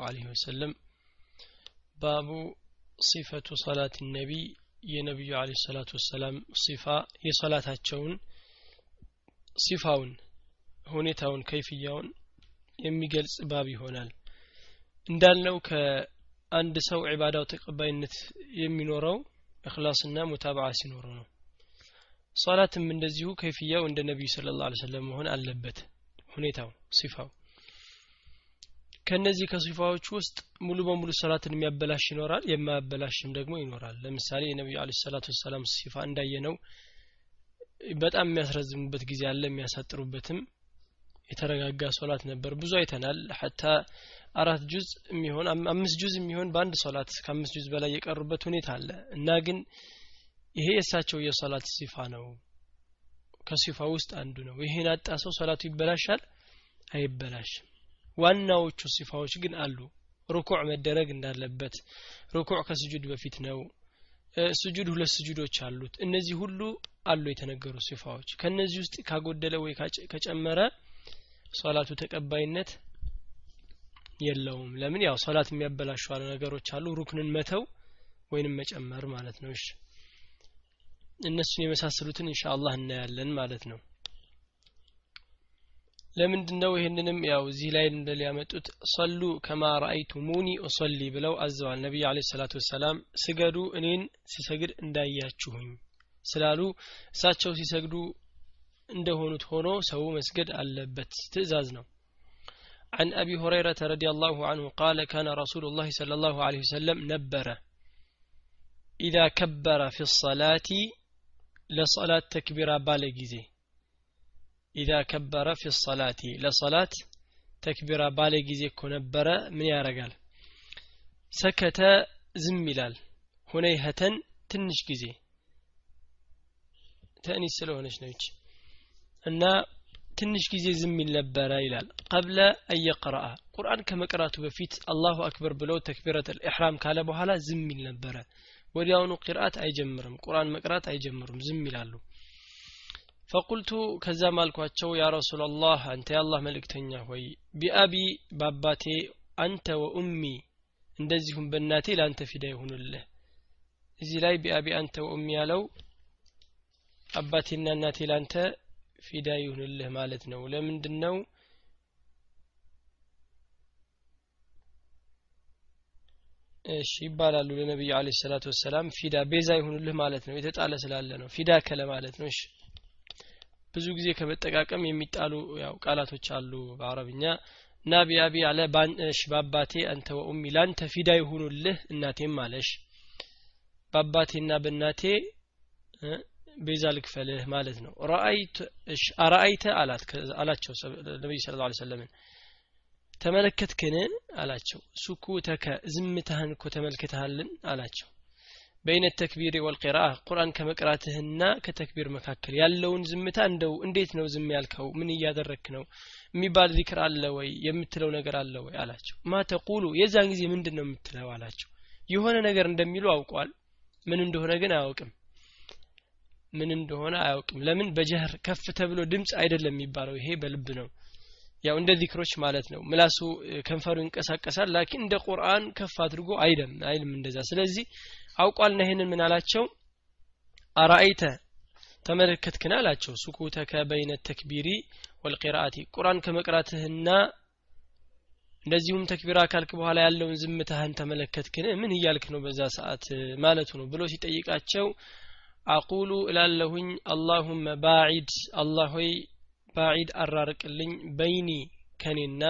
አለይሂ ወሰለም። ባቡ ሲፈቱ ሰላት ነቢይ የነቢዩ አለ ሰላት ወሰላም ሲፋ የሰላታቸውን ሲፋውን ሁኔታውን ከይፍያውን የሚገልጽ ባብ ይሆናል። እንዳልነው ከአንድ ሰው ዒባዳው ተቀባይነት የሚኖረው እክላስና ሙታባዓ ሲኖረው ነው። ሶላትም እንደዚሁ ከይፍያው እንደ ነቢዩ ስለ ላ ሰለም መሆን አለበት። ሁኔታው ሲፋው። ከነዚህ ከሲፋዎች ውስጥ ሙሉ በሙሉ ሰላትን የሚያበላሽ ይኖራል የማያበላሽም ደግሞ ይኖራል። ለምሳሌ የነቢዩ عليه الصلاة والسلام ሲፋ እንዳየነው በጣም የሚያስረዝሙበት ጊዜ አለ የሚያሳጥሩበትም የተረጋጋ ሶላት ነበር። ብዙ አይተናል። حتى አራት ጁዝ የሚሆን አምስት ጁዝ የሚሆን በአንድ ሶላት ከአምስት ጁዝ በላይ የቀሩበት ሁኔታ አለ። እና ግን ይሄ የእሳቸው የሶላት ሲፋ ነው። ከሲፋ ውስጥ አንዱ ነው። ይሄን አጣ ሰው ሶላቱ ይበላሻል? አይበላሽም ዋናዎቹ ሲፋዎች ግን አሉ። ሩኩዕ መደረግ እንዳለበት ሩኩዕ ከስጁድ በፊት ነው። ስጁድ ሁለት ስጁዶች አሉት። እነዚህ ሁሉ አሉ የተነገሩ ሲፋዎች። ከነዚህ ውስጥ ካጎደለ ወይ ከጨመረ ሶላቱ ተቀባይነት የለውም። ለምን? ያው ሶላት የሚያበላሹ ነገሮች አሉ። ሩክንን መተው ወይንም መጨመር ማለት ነው። እነሱን የመሳሰሉትን ኢንሻአላህ እናያለን ማለት ነው ለምንድን ነው ይህንንም ያው እዚህ ላይ እንደሊያመጡት ሰሉ ከማ ረአይቱሙኒ ኡሰሊ ብለው አዘዋል ነቢይ አለ ሰላቱ ወሰላም ስገዱ እኔን ሲሰግድ እንዳያችሁኝ ስላሉ እሳቸው ሲሰግዱ እንደሆኑት ሆኖ ሰው መስገድ አለበት ትእዛዝ ነው عن أبي هريرة رضي الله عنه قال كان رسول الله صلى الله عليه وسلم نبر إذا كبر في الصلاة لصلاة تكبير بالجزي إذا كبر في الصلاة لصلاة تكبير بالجزي كنبر من يا رجال سكت زملال هنيهة تنش جزي تأنيس سلوهنش نوش እና ትንሽ ጊዜ ዝም ይል ነበረ ይላል ቀብለ አየቅረአ ቁርአን ከመቅራቱ በፊት አላሁ አክበር ብለው ተክቢረት ልኢሕራም ካለ በኋላ ዝም ይል ነበረ ወዲያውኑ ቂርአት አይጀምርም ቁርአን መቅራት አይጀምሩም ዝም ይላሉ ፈቁልቱ ከዛም አልኳቸው ያ ረሱላላህ አንተ የአላህ መልእክተኛ ሆይ ቢአቢ በአባቴ አንተ ወኡሚ እንደዚሁም በእናቴ ለአንተ ፊዳ ይሁኑልህ እዚህ ላይ ቢአቢ አንተ ወኡሚ ያለው አባቴና እናቴ ለአንተ ፊዳ ይሁንልህ ማለት ነው። ለምንድን ነው እሺ ይባላሉ ለነቢዩ አለ ሰላቱ ወሰላም። ፊዳ ቤዛ ይሁንልህ ማለት ነው። የተጣለ ስላለ ነው። ፊዳ ከለ ማለት ነው። እሺ ብዙ ጊዜ ከመጠቃቀም የሚጣሉ ያው ቃላቶች አሉ በአረብኛ። እና ቢያቢ አለ እሺ በአባቴ አንተ ወኡሚ ላንተ ፊዳ ይሁኑልህ እናቴም አለሽ። በአባቴና በእናቴ ቤዛ ልክፈልህ ማለት ነው። አራአይተ አላት አላቸው ነብዩ ሰለላሁ ዐለይሂ ወሰለም ተመለከትክን አላቸው። ሱኩተከ ዝምታህን እኮ ተመልክተሃልን አላቸው በይነ ተክቢር ወልቂራአ ቁርአን ከመቅራትህና ከተክቢር መካከል ያለውን ዝምታ እንደው እንዴት ነው ዝም ያልከው? ምን እያደረክ ነው? የሚባል ዚክር አለ ወይ? የምትለው ነገር አለ ወይ? አላቸው። ማ ተቁሉ የዛን ጊዜ ምንድን ነው የምትለው? አላቸው። የሆነ ነገር እንደሚሉ አውቋል። ምን እንደሆነ ግን አያውቅም። ምን እንደሆነ አያውቅም። ለምን? በጀህር ከፍ ተብሎ ድምፅ አይደለም የሚባለው። ይሄ በልብ ነው። ያው እንደ ዚክሮች ማለት ነው። ምላሱ ከንፈሩ ይንቀሳቀሳል ላኪን እንደ ቁርአን ከፍ አድርጎ አይልም አይልም እንደዛ። ስለዚህ አውቋልና ይሄንን ምን አላቸው? አራአይተ ተመለከትክን አላቸው። ሱኩተከ በይነ ተክቢሪ ወልቂራአቲ ቁርአን ከመቅራትህና እንደዚሁም ተክቢራ ካልክ በኋላ ያለውን ዝምታህን ተመለከትክን? ምን እያልክ ነው በዛ ሰዓት ማለቱ ነው ብሎ ሲጠይቃቸው አቁሉ እላለሁኝ አላሁመ ባዒድ አላህ ሆይ ባዒድ አራርቅልኝ በይኒ ከኔና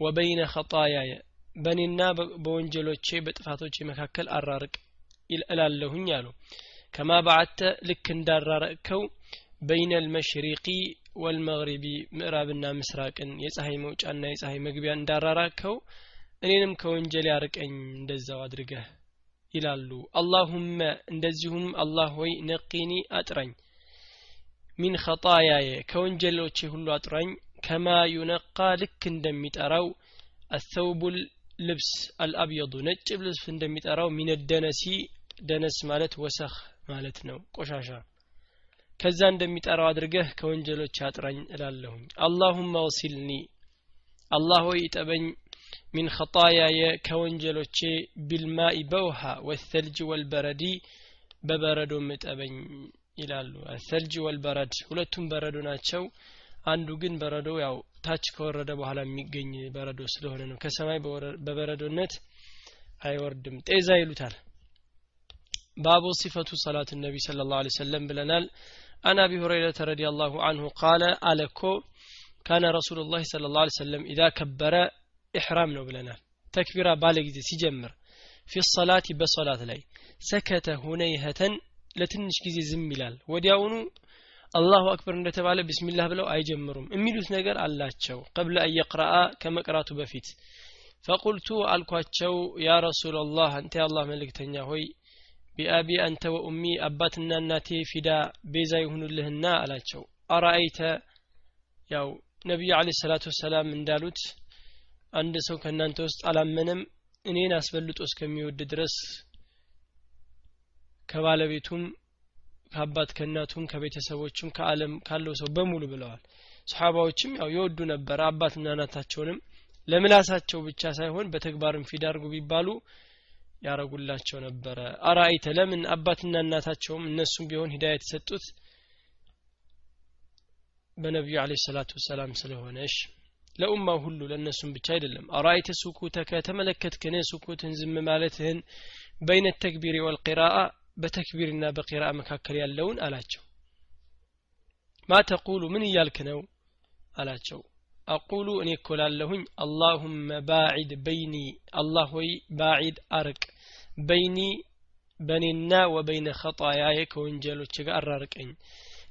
ወበይነ ኸጣያየ በእኔና በወንጀሎቼ በጥፋቶቼ መካከል አራርቅ እላለሁኝ አሉ። ከማ በዓተ ልክ እንዳራረቅከው በይነ ልመሽሪቂ ወልመግሪቢ ምዕራብና ምስራቅን የፀሐይ መውጫና የፀሐይ መግቢያ እንዳራራቅከው እኔንም ከወንጀል ያርቀኝ እንደዛው አድርገህ ይላሉ። አላሁመ እንደዚሁም አላህ ሆይ ነቂኒ አጥረኝ ሚን ኸጣያየ ከወንጀሎቼ ሁሉ አጥራኝ ከማ ዩነቃ ልክ እንደሚጠራው አተውቡል ልብስ አልአብየዱ ነጭ ልብስ እንደሚጠራው ሚን ደነሲ ደነስ ማለት ወሰኽ ማለት ነው ቆሻሻ። ከዛ እንደሚጠራው አድርገህ ከወንጀሎች አጥራኝ እላለሁኝ። አላሁመ ወሲልኒ አላህ ሆይ እጠበኝ ሚን ኸጣያየ ከወንጀሎቼ ቢልማኢ በውሃ ወተልጅ ወልበረዲ በበረዶ ምጠበኝ ይላሉ። አሰልጅ ወልበረድ ሁለቱም በረዶ ናቸው አንዱ ግን በረዶ ያው ታች ከወረደ በኋላ የሚገኝ በረዶ ስለሆነ ነው። ከሰማይ በበረዶነት አይወርድም። ጤዛ ይሉታል። ባቡ ሲፈቱ ሰላት ነቢ ስለ ላሁ ሰለም ብለናል። አን አቢ ሁረይረተ ረዲ አላሁ አንሁ ቃለ አለኮ ካነ ረሱሉ ላህ ስለ ላ ሰለም ኢዛ ከበረ ኢሕራም ነው ብለናል። ተክቢራ ባለ ጊዜ ሲጀምር ፊ ሰላት በሶላት ላይ ሰከተ ሁነይሀተን ለትንሽ ጊዜ ዝም ይላል። ወዲያውኑ አላሁ አክበር እንደተባለ ቢስሚላህ ብለው አይጀምሩም። የሚሉት ነገር አላቸው። ቀብለ አየቅረአ ከመቅራቱ በፊት ፈቁልቱ አልኳቸው ያ ረሱላላህ አንተ የአላህ መልእክተኛ ሆይ ቢአቢ አንተ ወኡሚ አባትና እናቴ ፊዳ ቤዛ ይሁኑልህና አላቸው። አራአይተ ያው ነቢዩ አለ ሰላቱ ወሰላም እንዳሉት አንድ ሰው ከእናንተ ውስጥ አላመነም እኔን አስበልጦ እስከሚወድ ድረስ ከባለቤቱም ከአባት ከእናቱም ከቤተሰቦችም ከአለም ካለው ሰው በሙሉ ብለዋል። ሰሓባዎችም ያው የወዱ ነበረ አባትና እናታቸውንም ለምላሳቸው ብቻ ሳይሆን በተግባርም ፊዳርጉ ቢባሉ ያረጉላቸው ነበረ። አራአይተ ለምን አባትና እናታቸውም እነሱም ቢሆን ሂዳያ የተሰጡት በነቢዩ አለ ሰላቱ ወሰላም ስለሆነ እሺ ለኡማው ሁሉ ለእነሱም ብቻ አይደለም። አራአይተ ሱኩተከ ተመለከትክን? ሱኩትን ዝም ማለትህን በይነ ተክቢሪ ወልቂራአ በተክቢርና በቂራአ መካከል ያለውን አላቸው። ማ ተቁሉ ምን እያልክ ነው? አላቸው። አቁሉ እኔ እኮ ላለሁኝ አላሁመ ባዒድ በይኒ አላህ ሆይ ባዒድ አርቅ በይኒ በእኔና ወበይነ ኸጣያየ ከወንጀሎች ጋር አራርቀኝ።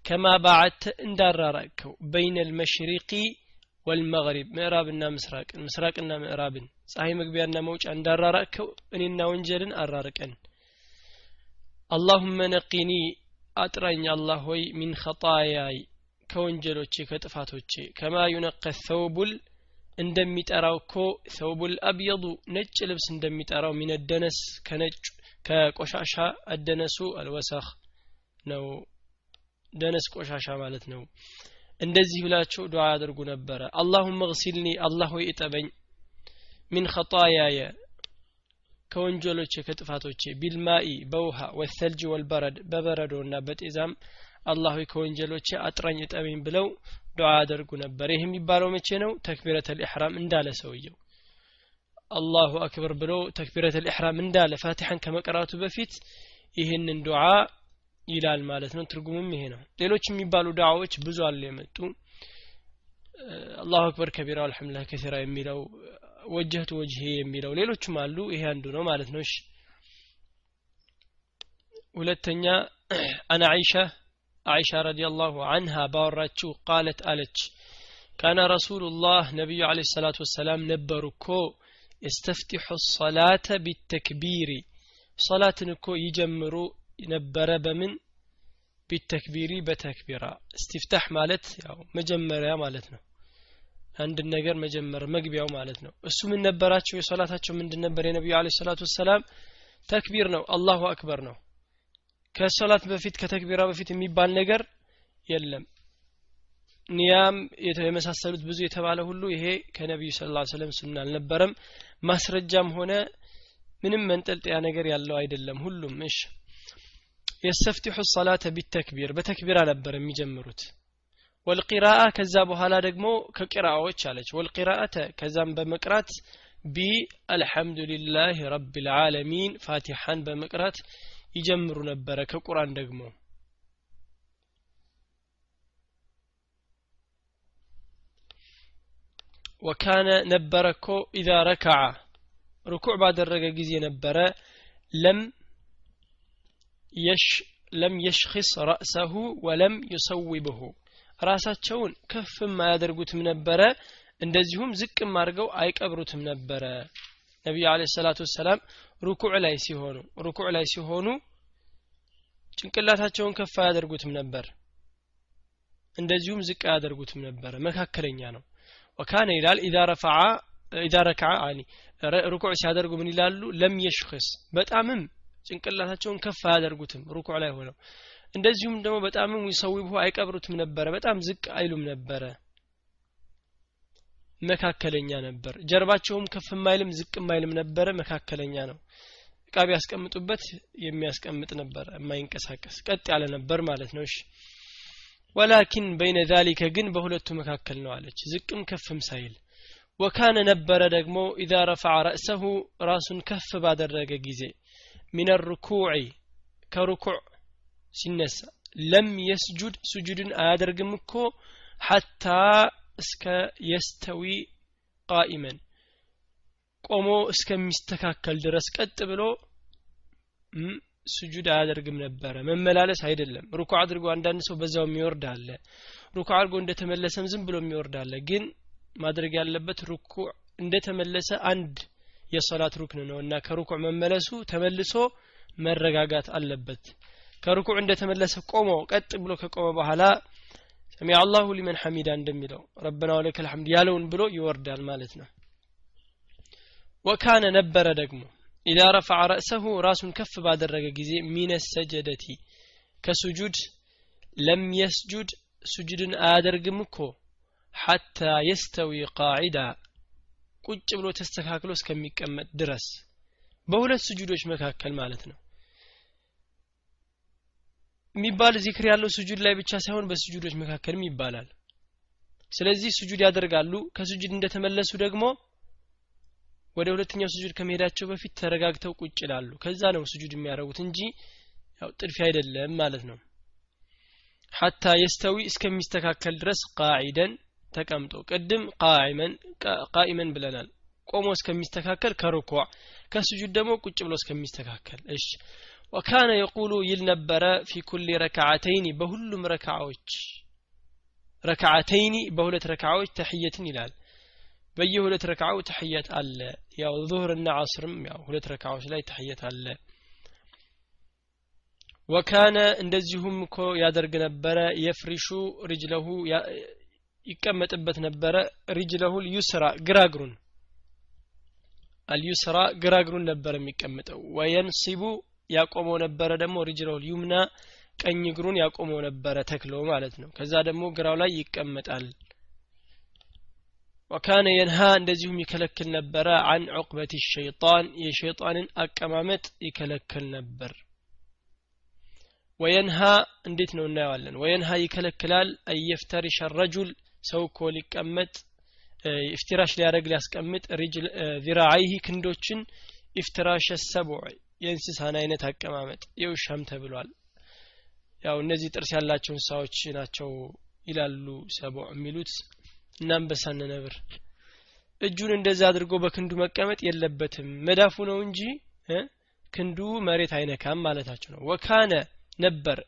ከማ ባዓድተ እንዳራራቅከው በይነ ልመሽሪቂ ወልመግሪብ ምዕራብና ምስራቅን ምስራቅና ምዕራብን ፀሐይ መግቢያና መውጫ እንዳራራቅከው እኔና ወንጀልን አራርቀን አላሁመ ነቂኒ አጥራኝ አላህ ሆይ ሚን ኸጣያይ ከወንጀሎቼ ከጥፋቶቼ። ከማ ዩነቀ ሰውቡል እንደሚጠራው እኮ ሰውቡል አብየዱ ነጭ ልብስ እንደሚጠራው ሚነደነስ ከነጭ ከቆሻሻ አደነሱ አልወሰኽ ነው። ደነስ ቆሻሻ ማለት ነው። እንደዚህ ብላቸው ዱዓ ያደርጉ ነበረ። አላሁመ እግሲልኒ አላህ ሆይ እጠበኝ። ሚን ኸጣያየ ከወንጀሎቼ ከጥፋቶቼ ቢልማኢ በውሃ ወሰልጅ ወልበረድ በበረዶና በጤዛም ሆይ ከወንጀሎቼ አጥራኝ እጠበኝ ብለው ዱዓ ያደርጉ ነበር። ይህ የሚባለው መቼ ነው? ተክቢረት ልኢሕራም እንዳለ ሰውየው። አላሁ አክበር ብሎ ተክቢረት ልኢሕራም እንዳለ ፋቲሐን ከመቀራቱ በፊት ይህንን ዱዓ ይላል ማለት ነው። ትርጉምም ይሄ ነው። ሌሎች የሚባሉ ዱዓዎች ብዙ አሉ የመጡ። አላሁ አክበር ከቢራ አልሐምዱሊላህ ከሲራ የሚለው ወጀህቱ ወጅሄ የሚለው ሌሎችም አሉ። ይሄ አንዱ ነው ማለት ነው። እሺ። ሁለተኛ አና አይሻ አይሻ ረዲየላሁ አንሃ ባወራችው ቃለት አለች። ካነ ረሱሉላህ ነቢዩ አለ ሰላት ወሰላም ነበሩ እኮ የስተፍቲሑ ሰላተ ቢተክቢሪ። ሰላትን እኮ ይጀምሩ ነበረ በምን? ቢተክቢሪ በተክቢራ። እስቲፍታህ ማለት ያው መጀመሪያ ማለት ነው አንድን ነገር መጀመር መግቢያው ማለት ነው። እሱ ምን ነበራቸው? የሶላታቸው ምንድን ነበር? የነቢዩ አለ ሰላቱ ወሰላም ተክቢር ነው አላሁ አክበር ነው። ከሶላት በፊት ከተክቢራ በፊት የሚባል ነገር የለም። ኒያም የመሳሰሉት ብዙ የተባለ ሁሉ ይሄ ከነቢዩ ስለ ላ ስለም ሱና አልነበረም። ማስረጃም ሆነ ምንም መንጠልጠያ ነገር ያለው አይደለም ሁሉም። እሽ የስተፍቲሑ ሰላተ ቢተክቢር በተክቢራ ነበር የሚጀምሩት ወልቂራአ ከዛ በኋላ ደግሞ ከቂራዎች አለች። ወልቂራአተ ከዛም በመቅራት بالحمد لله رب العالمين ፋቲሐን በመቅራት ይጀምሩ ነበረ። ከቁርአን ደግሞ وكان ነበረ እኮ إذا ركع ርኩዕ ባደረገ ጊዜ ነበረ። لم يش لم يشخص رأسه ولم يصوبه ራሳቸውን ከፍም አያደርጉትም ነበረ እንደዚሁም ዝቅም አድርገው አይቀብሩትም ነበረ። ነቢዩ አለ ሰላቱ ወሰላም ሩኩዕ ላይ ሲሆኑ ሩኩዕ ላይ ሲሆኑ ጭንቅላታቸውን ከፍ አያደርጉትም ነበር እንደዚሁም ዝቅ አያደርጉትም ነበረ። መካከለኛ ነው። ወካነ ይላል ኢዛ ረፈዓ አኒ ሩኩዕ ሲያደርጉ ምን ይላሉ? ለም የሽክስ በጣምም ጭንቅላታቸውን ከፍ አያደርጉትም። ሩኩዕ ላይ ሆነው እንደዚሁም ደግሞ በጣምም ይሰዊብሁ አይቀብሩትም ነበረ በጣም ዝቅ አይሉም ነበረ። መካከለኛ ነበር። ጀርባቸውም ከፍ ማይልም ዝቅ ማይልም ነበረ መካከለኛ ነው። እቃ ቢያስቀምጡበት የሚያስቀምጥ ነበር የማይንቀሳቀስ ቀጥ ያለ ነበር ማለት ነው። እሺ። ወላኪን በይነ ዛሊከ ግን በሁለቱ መካከል ነው አለች። ዝቅም ከፍም ሳይል። ወካነ ነበረ ደግሞ ኢዛ ረፈዐ ረእሰሁ ራሱን ከፍ ባደረገ ጊዜ ሚን ርኩዕ ከሩኩዕ ሲነሳ ለም የስጁድ ስጁድን አያደርግም እኮ ሐታ እስከ የስተዊ ቃኢመን ቆሞ እስከሚስተካከል ድረስ ቀጥ ብሎ ስጁድ አያደርግም ነበረ። መመላለስ አይደለም። ሩኩ አድርጎ አንዳንድ ሰው በዛው የሚወርድ አለ። ሩኩ አድርጎ እንደተመለሰም ዝም ብሎ የሚወርድ አለ። ግን ማድረግ ያለበት ሩኩ እንደተመለሰ አንድ የሶላት ሩክን ነው እና ከሩኩዕ መመለሱ ተመልሶ መረጋጋት አለበት ከሩኩዕ እንደተመለሰ ቆሞ ቀጥ ብሎ ከቆመ በኋላ ሰሚ አላሁ ሊመን ሐሚዳ እንደሚለው ረበና ወለከ ልሐምድ ያለውን ብሎ ይወርዳል ማለት ነው። ወካነ ነበረ ደግሞ ኢዛ ረፈዐ ረእሰሁ ራሱን ከፍ ባደረገ ጊዜ ሚነ ሰጀደቲ ከሱጁድ ለም የስጁድ ሱጁድን አያደርግም እኮ ሐታ የስተዊ ቃዒዳ ቁጭ ብሎ ተስተካክሎ እስከሚቀመጥ ድረስ በሁለት ስጁዶች መካከል ማለት ነው የሚባል ዚክር ያለው ስጁድ ላይ ብቻ ሳይሆን በስጁዶች መካከልም ይባላል። ስለዚህ ስጁድ ያደርጋሉ። ከስጁድ እንደተመለሱ ደግሞ ወደ ሁለተኛው ስጁድ ከመሄዳቸው በፊት ተረጋግተው ቁጭ ይላሉ። ከዛ ነው ስጁድ የሚያደርጉት እንጂ ያው ጥድፊያ አይደለም ማለት ነው። حتى يستوي እስከሚስተካከል ድረስ قاعدا ተቀምጦ ቅድም ቃኢመን ብለናል። ቆሞ እስከሚስተካከል ከሩኩዕ ከስጁድ ደግሞ ቁጭ ብሎ እስከሚስተካከል። እሺ ወካነ የቁሉ ይል ነበረ ፊ ኩል ረክዓተይኒ በሁሉም ረክዓዎች ረክዓተይኒ በሁለት ረክዓዎች ተሕየትን ይላል በየሁለት ረክዓው ተሕየት አለ ያው ዙህርና አስርም ያው ሁለት ረክዓዎች ላይ ተሕየት አለ ወካነ እንደዚሁም እኮ ያደርግ ነበረ የፍሪሹ ሪጅለሁ ይቀመጥበት ነበረ ሪጅለሁል ዩስራ ግራግሩን። አልዩስራ ግራግሩን ነበር የሚቀመጠው። ወየንሲቡ ያቆመው ነበረ ደግሞ ሪጅለሁል ዩምና ቀኝ እግሩን ያቆመው ነበረ ተክሎ ማለት ነው። ከዛ ደግሞ ግራው ላይ ይቀመጣል። ወካነ የንሃ እንደዚሁም ይከለክል ነበረ አን ዑቅበት ሸይጣን የሸይጣንን አቀማመጥ ይከለክል ነበር። ወየንሃ እንዴት ነው እናየዋለን? ወየንሃ ይከለክላል። አየፍተሪሸ ረጁል ሰው እኮ ሊቀመጥ ኢፍትራሽ ሊያደረግ ሊያስቀምጥ ዚራዓይህ ክንዶችን ኢፍትራሽ ሰቡዕ የእንስሳን አይነት አቀማመጥ የውሻም ተብሏል። ያው እነዚህ ጥርስ ያላቸው እንስሳዎች ናቸው ይላሉ ሰቡዕ የሚሉት። እና አንበሳነ ነብር እጁን እንደዛ አድርጎ በክንዱ መቀመጥ የለበትም። መዳፉ ነው እንጂ ክንዱ መሬት አይነካም ማለታቸው ነው። ወካነ ነበር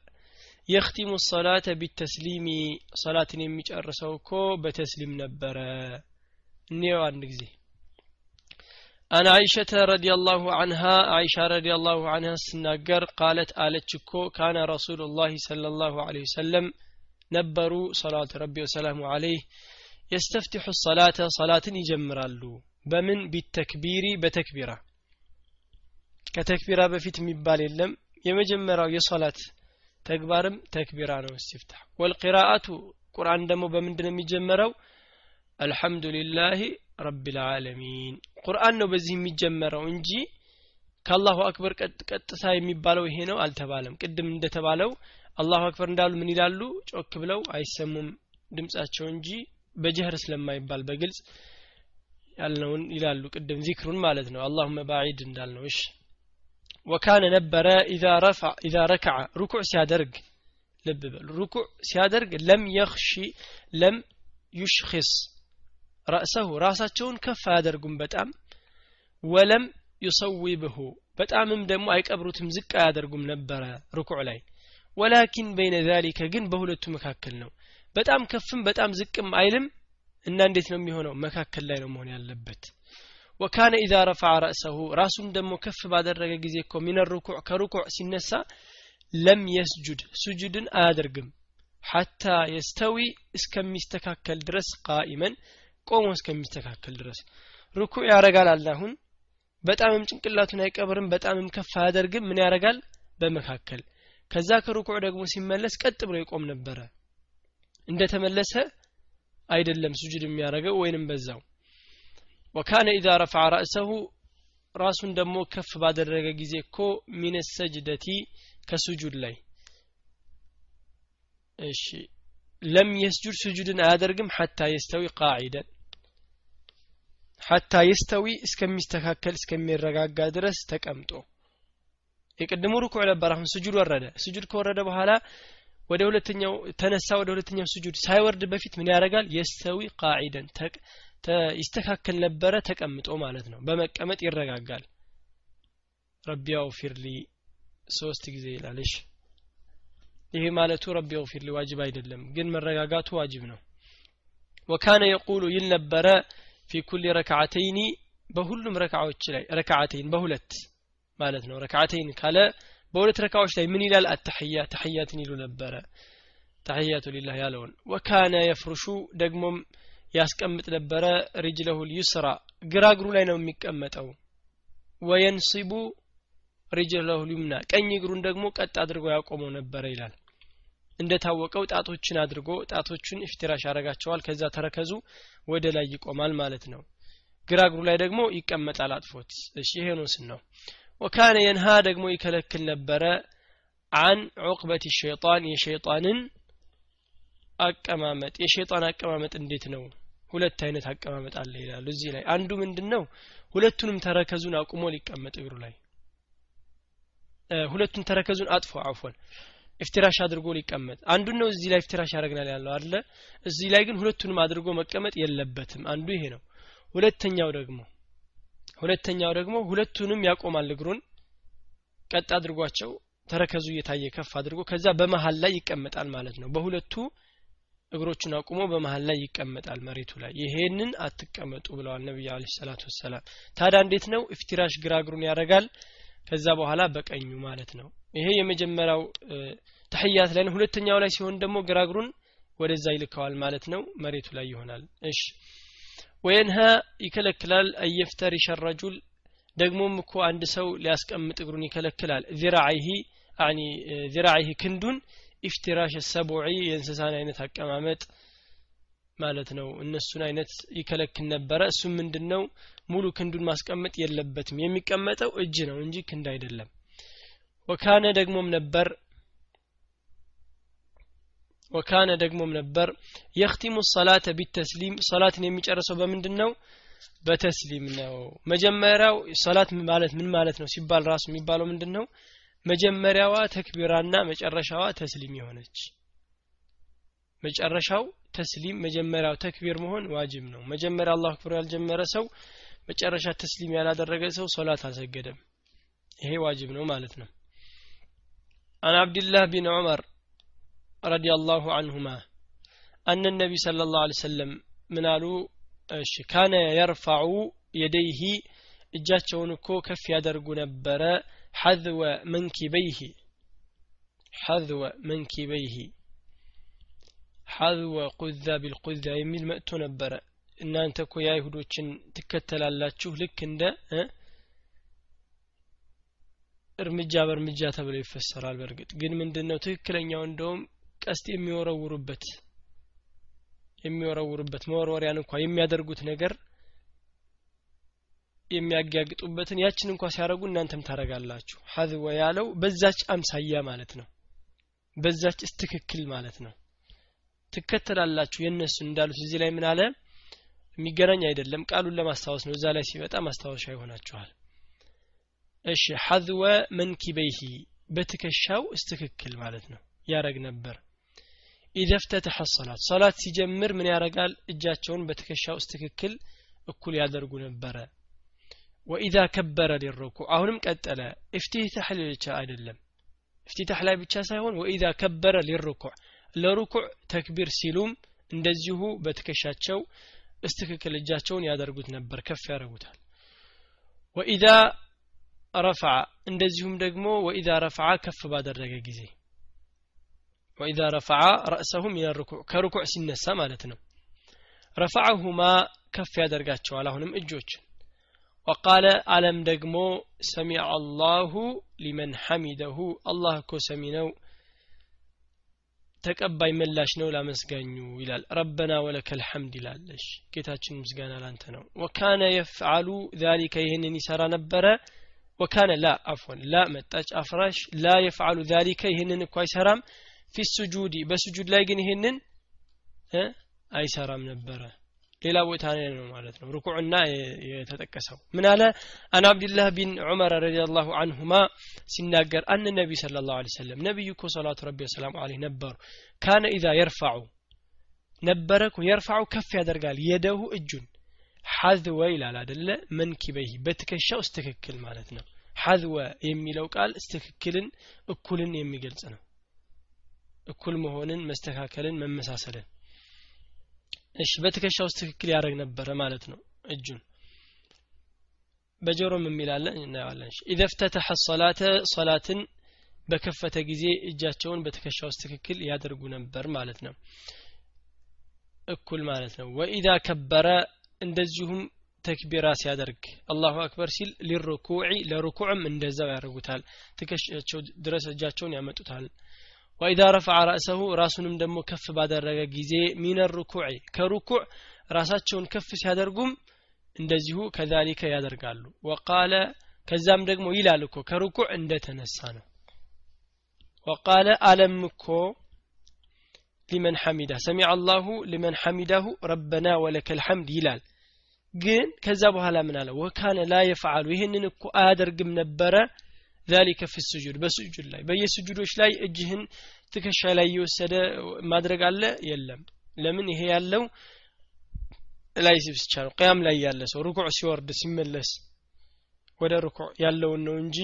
የክቲሙ ሰላተ ቢተስሊሚ ሰላትን የሚጨርሰው እኮ በተስሊም ነበረ። እኒየው አንድ ጊዜ አን አይሸተ ረዲየላሁ አንሃ አይሻ ረዲየላሁ አንሃ ስናገር ቃለት አለች እኮ ካነ ረሱሉላህ ሰለላሁ ዐለይሂ ወሰለም ነበሩ ሰላቱ ረቢ ወሰላሙ ዐለይህ የስተፍቲሑ ሰላተ ሰላትን ይጀምራሉ። በምን ቢተክቢሪ በተክቢራ። ከተክቢራ በፊት የሚባል የለም። የመጀመሪያው የሶላት ተግባርም ተክቢራ ነው እስቲፍታህ ወልቂራአቱ ቁርአን ደግሞ በምንድን ነው የሚጀመረው አልሐምዱሊላህ ረቢልዓለሚን ቁርአን ነው በዚህ የሚጀመረው እንጂ ከአላሁ አክበር ቀጥታ የሚባለው ይሄ ነው አልተባለም። ቅድም እንደተባለው አላሁ አክበር እንዳሉ ምን ይላሉ? ጮክ ብለው አይሰሙም ድምጻቸው እንጂ በጀህር ስለማይባል በግልጽ ያልነውን ይላሉ ቅድም ዚክሩን ማለት ነው። አላሁመ ባዒድ እንዳልነው። እሺ። ወካነ ነበረ ኢዛ ረከዐ ሩኩዕ ሲያደርግ ልብ በሉ። ሩኩዕ ሲያደርግ ለም የኽሺ ለም ዩሽኪስ ረእሰሁ ራሳቸውን ከፍ አያደርጉም በጣም። ወለም ዩሰዊብሁ በጣምም ደግሞ አይቀብሩትም ዝቅ አያደርጉም ነበረ ሩኩዕ ላይ። ወላኪን በይነ ዛሊከ ግን በሁለቱ መካከል ነው። በጣም ከፍም በጣም ዝቅም አይልም እና እንዴት ነው የሚሆነው? መካከል ላይ ነው መሆን ያለበት። ወካነ ኢዛ ረፈዐ ረእሰሁ ራሱን ደግሞ ከፍ ባደረገ ጊዜ እኮ ሚነ ሩኩዕ ከሩኩዕ ሲነሳ ለም የስጁድ ሱጁድን አያደርግም። ሐታ የስተዊ እስከሚስተካከል ድረስ ቃኢመን ቆሞ እስከሚስተካከል ድረስ። ሩኩዕ ያረጋል አለ። አሁን በጣምም ጭንቅላቱን አይቀብርም በጣምም ከፍ አያደርግም። ምን ያረጋል በመካከል። ከዛ ከሩኩዕ ደግሞ ሲመለስ ቀጥ ብሎ ይቆም ነበረ። እንደተመለሰ አይደለም ሱጁድ የሚያደርገው ወይንም በዛው። ወካነ ኢዛ ረፈዐ ረእሰሁ ራሱን ደግሞ ከፍ ባደረገ ጊዜ እኮ ሚነ ሰጅደቲ ከሱጁድ ላይ። እሺ። ለም የስጁድ ስጁድን አያደርግም ሐታ የስተዊ ቃዒደን حتى يستوي እስከሚስተካከል እስከሚረጋጋ ድረስ ተቀምጦ። የቅድሙ ሩኩዕ ነበር። አሁን ስጁድ ወረደ። ስጁድ ከወረደ በኋላ ወደ ሁለተኛው ተነሳ ወደ ሁለተኛው ስጁድ ሳይወርድ በፊት ምን ያደርጋል? يستوي قاعدا ይስተካከል ነበረ ተቀምጦ ማለት ነው። በመቀመጥ ይረጋጋል። رب اغفر لي ሶስት ጊዜ ይላልሽ። ይሄ ማለቱ رب اغفر ዋጅብ አይደለም ግን መረጋጋቱ ዋጅብ ነው። ወካነ የቁሉ ይል ነበረ ፊ ኩል ረክዓተይኒ በሁሉም ረክዓዎች ላይ ረክዓተይን በሁለት ማለት ነው። ረክዓተይን ካለ በሁለት ረካዎች ላይ ምን ይላል? አተሕያ ተሕያትን ይሉ ነበረ። ተሕያቱ ሊላህ ያለውን ወካነ የፍርሹ ደግሞም ያስቀምጥ ነበረ። ሪጅለሁ ልዩስራ ግራ እግሩ ላይ ነው የሚቀመጠው። ወየንሲቡ ሪጅለሁ ልዩምና ቀኝ እግሩን ደግሞ ቀጥ አድርጎ ያቆመው ነበረ ይላል። እንደታወቀው ጣቶችን አድርጎ ጣቶቹን ኢፍትራሽ ያደርጋቸዋል። ከዛ ተረከዙ ወደ ላይ ይቆማል ማለት ነው። ግራ እግሩ ላይ ደግሞ ይቀመጣል አጥፎት። እሺ ይሄ ነው። ወካነ የንሃ ደግሞ ይከለክል ነበረ አን ዑቅበት ሸይጣን የሸይጣንን አቀማመጥ። የሸይጣን አቀማመጥ እንዴት ነው? ሁለት አይነት አቀማመጥ አለ ይላሉ እዚህ ላይ። አንዱ ምንድን ነው ሁለቱንም ተረከዙን አቁሞ ሊቀመጥ እግሩ ላይ። ሁለቱን ተረከዙን አጥፎ አፎን ኢፍትራሽ አድርጎ ሊቀመጥ። አንዱን ነው እዚህ ላይ ኢፍትራሽ ያደርግናል ያለው አለ እዚህ ላይ ግን ሁለቱንም አድርጎ መቀመጥ የለበትም። አንዱ ይሄ ነው። ሁለተኛው ደግሞ ሁለተኛው ደግሞ ሁለቱንም ያቆማል እግሩን ቀጥ አድርጓቸው ተረከዙ እየታየ ከፍ አድርጎ ከዛ በመሀል ላይ ይቀመጣል ማለት ነው። በሁለቱ እግሮቹን አቁሞ በመሀል ላይ ይቀመጣል መሬቱ ላይ። ይሄንን አትቀመጡ ብለዋል ነቢዩ አለ ሰላቱ ወሰላም። ታዲያ እንዴት ነው ኢፍቲራሽ ግራ እግሩን ያደርጋል? ከዛ በኋላ በቀኙ ማለት ነው ይሄ የመጀመሪያው ተህያት ላይ ሁለተኛው ላይ ሲሆን ደግሞ ግራ እግሩን ወደዛ ይልከዋል ማለት ነው። መሬቱ ላይ ይሆናል። እሺ። ወየንሃ ይከለክላል አየፍተሪሸ ረጁል ደግሞም እኮ አንድ ሰው ሊያስቀምጥ እግሩን ይከለክላል። ዚራዒሂ አኒ ክንዱን ኢፍቲራሽ ሰቡዒ የእንስሳን አይነት አቀማመጥ ማለት ነው። እነሱን አይነት ይከለክል ነበረ። እሱም ምንድን ሙሉ ክንዱን ማስቀመጥ የለበትም። የሚቀመጠው እጅ ነው እንጂ ክንድ አይደለም ወካነ ደግሞም ነበር። ወካነ ደግሞም ነበር። የክቲሙ ሰላተ ቢተስሊም ሰላትን የሚጨርሰው በምንድን ነው በተስሊም ነው። መጀመሪያው ሰላት ማለት ምን ማለት ነው ሲባል ራሱ የሚባለው ምንድን ነው መጀመሪያዋ ተክቢራና መጨረሻዋ ተስሊም የሆነች። መጨረሻው ተስሊም መጀመሪያው ተክቢር መሆን ዋጅብ ነው። መጀመሪያ አላሁ አክበር ያልጀመረ ሰው መጨረሻ ተስሊም ያላደረገ ሰው ሶላት አልሰገደም። ይሄ ዋጅብ ነው ማለት ነው عن عبد الله بن عمر رضي الله عنهما أن النبي صلى الله عليه وسلم من قالوا كان يرفع يديه እጃቸውን እኮ ከፍ ያደርጉ ነበረ ሐዝወ መንኪበይህ ሐዝወ መንኪበይህ ሐዝወ ቁዛ ቢልቁዛ የሚል መጥቶ ነበረ እናንተ እኮ የአይሁዶችን ትከተላላችሁ ልክ እንደ እርምጃ በእርምጃ ተብሎ ይፈሰራል በእርግጥ። ግን ምንድን ነው ትክክለኛው? እንደውም ቀስት የሚወረውሩበት የሚወረውሩበት መወርወሪያን እንኳ የሚያደርጉት ነገር የሚያጋግጡበትን ያችን እንኳ ሲያደርጉ እናንተም ታደረጋላችሁ ሀዝወ ያለው በዛች አምሳያ ማለት ነው። በዛች እስትክክል ማለት ነው። ትከተላላችሁ የእነሱን እንዳሉት። እዚህ ላይ ምን አለ? የሚገናኝ አይደለም። ቃሉን ለማስታወስ ነው። እዛ ላይ ሲመጣ ማስታወሻ ይሆናችኋል እሺ ሐዝወ መንኪበይሂ በትከሻው እስትክክል ማለት ነው። ያረግ ነበር። ኢዘፍተተሐ ሰላት ሰላት ሲጀምር ምን ያረጋል? እጃቸውን በትከሻው እስትክክል እኩል ያደርጉ ነበረ። ወኢዛ ከበረ ሊሩኩዕ አሁንም ቀጠለ። እፍቲታህ ብቻ አይደለም። እፍቲታህ ላይ ብቻ ሳይሆን ወኢዛ ከበረ ሊሩኩዕ ለሩኩዕ ተክቢር ሲሉም እንደዚሁ በትከሻቸው እስትክክል እጃቸውን ያደርጉት ነበር። ከፍ ያደርጉታል። ወኢዛ ረፈዓ እንደዚሁም ደግሞ ወኢዛ ረፈዓ ከፍ ባደረገ ጊዜ። ወኢዛ ረፈዓ ረእሰሁ ሚን ርኩዕ ከርኩዕ ሲነሳ ማለት ነው። ረፈዐሁማ ከፍ ያደርጋቸዋል አሁንም እጆችን። ወቃለ አለም ደግሞ ሰሚዐ አላሁ ሊመን ሐሚደሁ። አላህ እኮ ሰሚ ነው ተቀባይ ምላሽ ነው ላመስጋኙ ይላል። ረበና ወለከል ሐምድ ይላለሽ ጌታችን ምስጋና ላንተ ነው። ወካነ የፍዓሉ ዛሊከ ይህንን ይሰራ ነበረ ወካነ ላ አፎን ላ መጣች አፍራሽ ላ የፍዓሉ ዛሊከ ይህንን እኮ አይሰራም። ፊ ሱጁዲ በሱጁድ ላይ ግን ይህንን አይሰራም ነበረ። ሌላ ቦታ ላይ ነው ማለት ነው። ሩኩዕና የተጠቀሰው ምን አለ? አን አብድላህ ቢን ዑመር ረዲየላሁ አንሁማ ሲናገር አን ነቢ ስለ ላሁ ሰለም ነቢዩ እኮ ሰላቱ ረቢ ወሰላሙ አለህ ነበሩ። ካነ ኢዛ የርፋዑ ነበረ እኮ የርፋዑ ከፍ ያደርጋል የደሁ እጁን ሐዝወ ይላል አደለ መንኪበይህ በትከሻው እስትክክል ማለት ነው። ሐዝወ የሚለው ቃል እስትክክልን እኩልን የሚገልጽ ነው። እኩል መሆንን መስተካከልን መመሳሰልን። እሺ በትከሻ ውስጥ ትክክል ያደረግ ነበረ ማለት ነው። እጁን በጆሮም የሚላለ እናየዋለን። ኢዘ ፍተተሐ ሰላተ ሰላትን በከፈተ ጊዜ እጃቸውን በትከሻ ውስጥ ትክክል ያደርጉ ነበር ማለት ነው። እኩል ማለት ነው። ወኢዛ ከበረ እንደዚሁም ተክቢራ ሲያደርግ አላሁ አክበር ሲል ሊሩኩዕ ለሩኩዕም እንደዛው ያደርጉታል። ትከሻቸው ድረስ እጃቸውን ያመጡታል። ወኢዛ ረፈዐ ረእሰሁ ራሱንም ደግሞ ከፍ ባደረገ ጊዜ ሚነ ሩኩዕ ከሩኩዕ ራሳቸውን ከፍ ሲያደርጉም እንደዚሁ ከዛሊከ ያደርጋሉ። ወቃለ ከዛም ደግሞ ይላል እኮ ከሩኩዕ እንደተነሳ ነው። ወቃለ አለም እኮ ሊመን ሐሚዳ ሰሚዐ አላሁ ሊመን ሐሚዳሁ ረበና ወለከ ልሐምድ ይላል ግን ከዛ በኋላ ምን አለ? ወካነ ላ የፍዓሉ ይህንን እኮ አያደርግም ነበረ። ዛሊከ ፊ ስጁድ በስጁድ ላይ በየስጁዶች ላይ እጅህን ትከሻ ላይ እየወሰደ ማድረግ አለ? የለም። ለምን? ይሄ ያለው ላይ ብቻ ነው። ቅያም ላይ ያለ ሰው ሩኩዕ ሲወርድ ሲመለስ ወደ ሩኩዕ ያለውን ነው እንጂ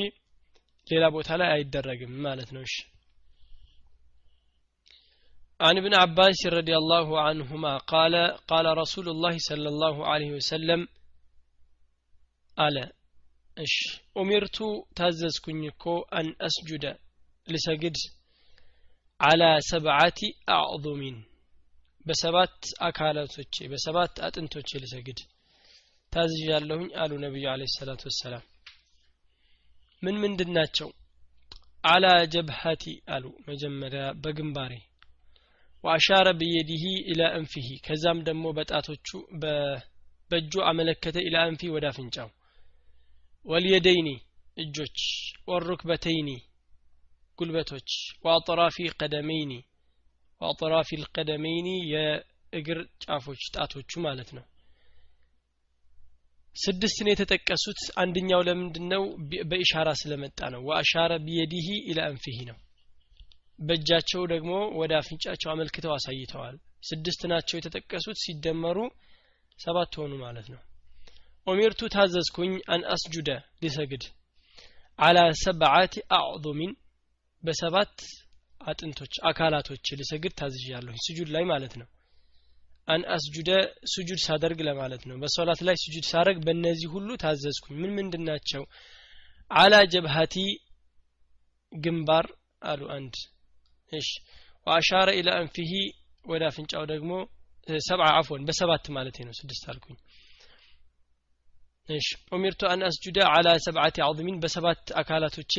ሌላ ቦታ ላይ አይደረግም ማለት ነው። እሺ عن ابن عباس رضي الله عنهما قال قال رسول الله صلى الله عليه وسلم قال اش أمرت تاززكنيكو أن أسجد لسجد على سبعة أعظم በሰባት አካላቶቼ በሰባት አጥንቶቼ ልሰግድ ታዝዣለሁኝ አሉ ነቢዩ አለ ሰላት ወሰላም ምን ምንድን ናቸው አላ ጀብሃቲ አሉ መጀመሪያ በግንባሬ ወአሻረ ብየዲሂ ኢላ እንፊሂ ከዛም ደግሞ በጣቶቹ በእጁ አመለከተ ኢላ እንፊ ወደ አፍንጫው። ወልየደይኒ እጆች ወሩክበተይኒ ጉልበቶች። ወአጥራፊ ቀደመይኒ ወአጥራፊ ልቀደመይኒ የእግር ጫፎች ጣቶቹ ማለት ነው። ስድስት ነው የተጠቀሱት። አንደኛው ለምንድን ነው በኢሻራ ስለመጣ ነው። ወአሻረ ቢየዲሂ ኢላ አንፊሂ ነው በእጃቸው ደግሞ ወደ አፍንጫቸው አመልክተው አሳይተዋል። ስድስት ናቸው የተጠቀሱት ሲደመሩ ሰባት ሆኑ ማለት ነው። أمرت ታዘዝኩኝ أن أسجد ሊሰግድ። على سبعة أعظم በሰባት አጥንቶች አካላቶች ልሰግድ ታዝዣለሁኝ። ስጁድ ላይ ማለት ነው። أن أسجد ስጁድ ሳደርግ ለማለት ነው። በሶላት ላይ ስጁድ ሳደርግ በእነዚህ ሁሉ ታዘዝኩኝ። ምን ምንድን ናቸው? على الجبهة ግንባር አሉ አንድ እሺ። ወአሻረ ኢላ አንፊሂ ወደ አፍንጫው ደግሞ ሰብዓ አፎን በሰባት ማለት ነው ስድስት አልኩኝ። እሺ። ኡሚርቱ አን አስጁደ አላ ሰብዓቲ አዕظሚን በሰባት አካላቶቼ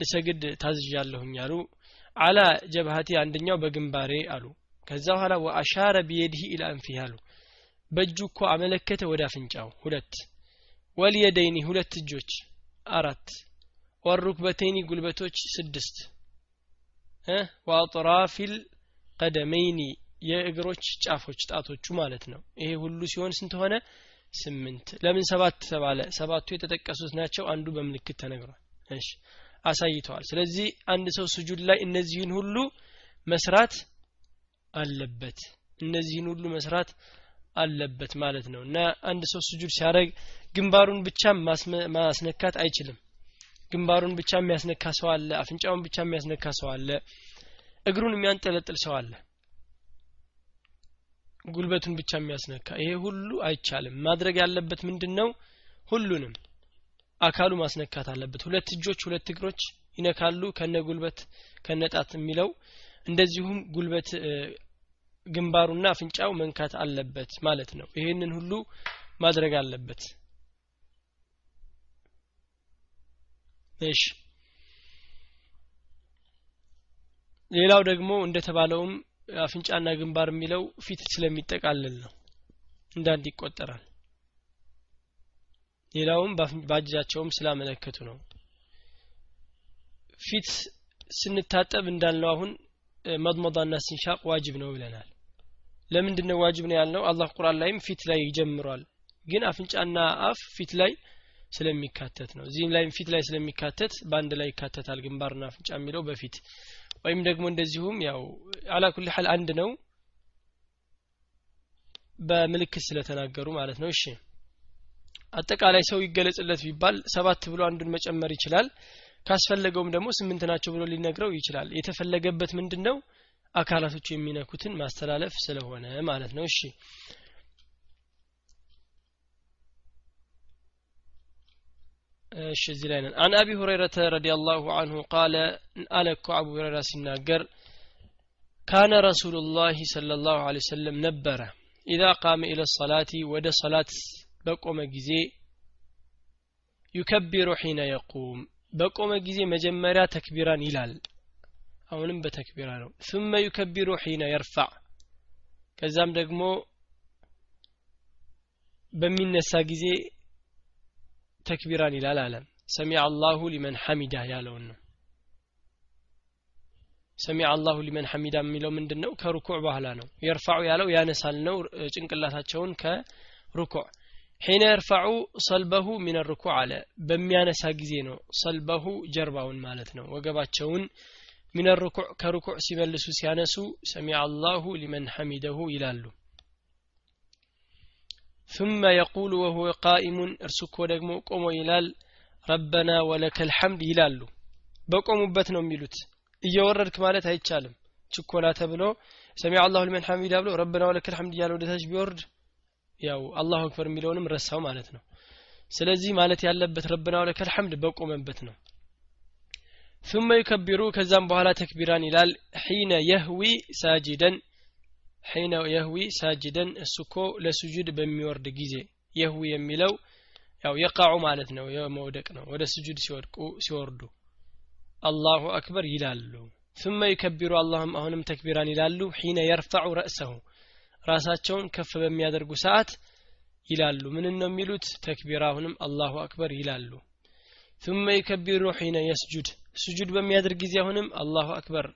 ልሰግድ ታዝዣለሁኝ አሉ። አላ ጀብሃቲ አንደኛው በግንባሬ አሉ። ከዛ በኋላ ወአሻረ ቢየድህ ኢላ አንፊህ አሉ። በእጁ እኮ አመለከተ ወደ አፍንጫው ሁለት። ወልየደይኒ ሁለት እጆች አራት። ወሩክበቴኒ ጉልበቶች ስድስት ወአጥራፊል ቀደመይኒ የእግሮች ጫፎች ጣቶቹ ማለት ነው። ይሄ ሁሉ ሲሆን ስንት ሆነ? ስምንት። ለምን ሰባት ተባለ? ሰባቱ የተጠቀሱት ናቸው። አንዱ በምልክት ተነግሯል። እሺ አሳይተዋል። ስለዚህ አንድ ሰው ስጁድ ላይ እነዚህን ሁሉ መስራት አለበት። እነዚህን ሁሉ መስራት አለበት ማለት ነው። እና አንድ ሰው ስጁድ ሲያደርግ ግንባሩን ብቻ ማስነካት አይችልም ግንባሩን ብቻ የሚያስነካ ሰው አለ አፍንጫውን ብቻ የሚያስነካ ሰው አለ እግሩን የሚያንጠለጥል ሰው አለ። ጉልበቱን ብቻ የሚያስነካ ይሄ ሁሉ አይቻልም። ማድረግ ያለበት ምንድን ነው ሁሉንም አካሉ ማስነካት አለበት። ሁለት እጆች ሁለት እግሮች ይነካሉ። ከነ ጉልበት ከነ ጣት የሚለው እንደዚሁም ጉልበት ግንባሩና አፍንጫው መንካት አለበት ማለት ነው። ይሄንን ሁሉ ማድረግ አለበት እሺ። ሌላው ደግሞ እንደተባለውም አፍንጫና ግንባር የሚለው ፊት ስለሚጠቃልል ነው። እንዳንድ ይቆጠራል። ሌላውም ባጃቸውም ስላመለከቱ ነው። ፊት ስንታጠብ እንዳልነው አሁን መድመዳና ስንሻቅ ዋጅብ ነው ብለናል። ለምንድን ነው ዋጅብ ነው ያልነው? አላህ ቁርአን ላይም ፊት ላይ ይጀምሯል። ግን አፍንጫና አፍ ፊት ላይ ስለሚካተት ነው። እዚህም ላይም ፊት ላይ ስለሚካተት በአንድ ላይ ይካተታል ግንባርና አፍንጫ የሚለው በፊት። ወይም ደግሞ እንደዚሁም ያው አላኩል ሐል አንድ ነው በምልክት ስለተናገሩ ማለት ነው። እሺ አጠቃላይ ሰው ይገለጽለት ቢባል ሰባት ብሎ አንዱን መጨመር ይችላል። ካስፈለገውም ደግሞ ስምንት ናቸው ብሎ ሊነግረው ይችላል። የተፈለገበት ምንድን ነው አካላቶቹ የሚነኩትን ማስተላለፍ ስለሆነ ማለት ነው። እሺ እሺ እዚህ ላይ ነን። አን አቢ ሁረይረተ ረዲየላሁ አንሁ ቃለ አለ እኮ አቡ ሁረይራ ሲናገር ካነ ረሱሉላህ ሰለላሁ ዐለይሂ ወሰለም ነበረ ኢዛ ቃመ ኢለ ሰላቲ ወደ ሰላት በቆመ ጊዜ يكبر حين يقوم በቆመ ጊዜ መጀመሪያ ተክቢራን ይላል። አሁንም በተክቢራ ነው። ثم يكبر حين يرفع ከዛም ደግሞ በሚነሳ ጊዜ ተክቢራን ይላል አለ سمع الله لمن حمده ያለውን ነው። سمع الله لمن حمده የሚለው ምንድን ነው ከሩኩዕ በኋላ ነው። يرفع ያለው ያነሳል ነው። ጭንቅላታቸውን ከሩኩዕ። ሒነ የርፋዑ ሰልበሁ ሚን ሩኩዕ አለ። በሚያነሳ ጊዜ ነው ሰልበሁ ጀርባውን ማለት ነው። ወገባቸውን ሚን ሩኩዕ ከሩኩዕ ሲመልሱ ሲያነሱ ሰሚዐ አላሁ ሊመን ሐሚደሁ ይላሉ ثم يقول وهو قائم እርሱ እኮ ደግሞ ቆሞ ይላል ረበና ወለከል ሐምድ ይላሉ። በቆሙበት ነው የሚሉት። እየወረድክ ማለት አይቻልም። ችኮላ ተብሎ ሰሚ አላሁ ልመን ሐሚዳ ብሎ ረበና ወለከል ሐምድ እያለ ወደታች ቢወርድ ያው አላሁ አክበር የሚለውንም ረሳው ማለት ነው። ስለዚህ ማለት ያለበት ረበና ወለከል ሐምድ በቆመበት ነው። ثم يكبروا ከዛም በኋላ ተክቢራን ይላል። ሒነ የህዊ ሳጅደን ሒነ የህዊ ሳጅደን እሱ እኮ ለስጁድ በሚወርድ ጊዜ የህዊ የሚለው ያው የቃዑ ማለት ነው የመውደቅ ነው። ወደ ስጁድ ሲወድቁ ሲወርዱ አላሁ አክበር ይላሉ። ثم ይከቢሩ አላሁም አሁንም ተክቢራን ይላሉ። ሒነ የርፈዑ ረእሰሁ ራሳቸውን ከፍ በሚያደርጉ ሰዓት ይላሉ። ምን ነው የሚሉት? ተክቢራ አሁንም አላሁ አክበር ይላሉ። ثم ይከቢሩ ሒነ የስጁድ ስጁድ በሚያደርግ ጊዜ አሁንም አላሁ አክበር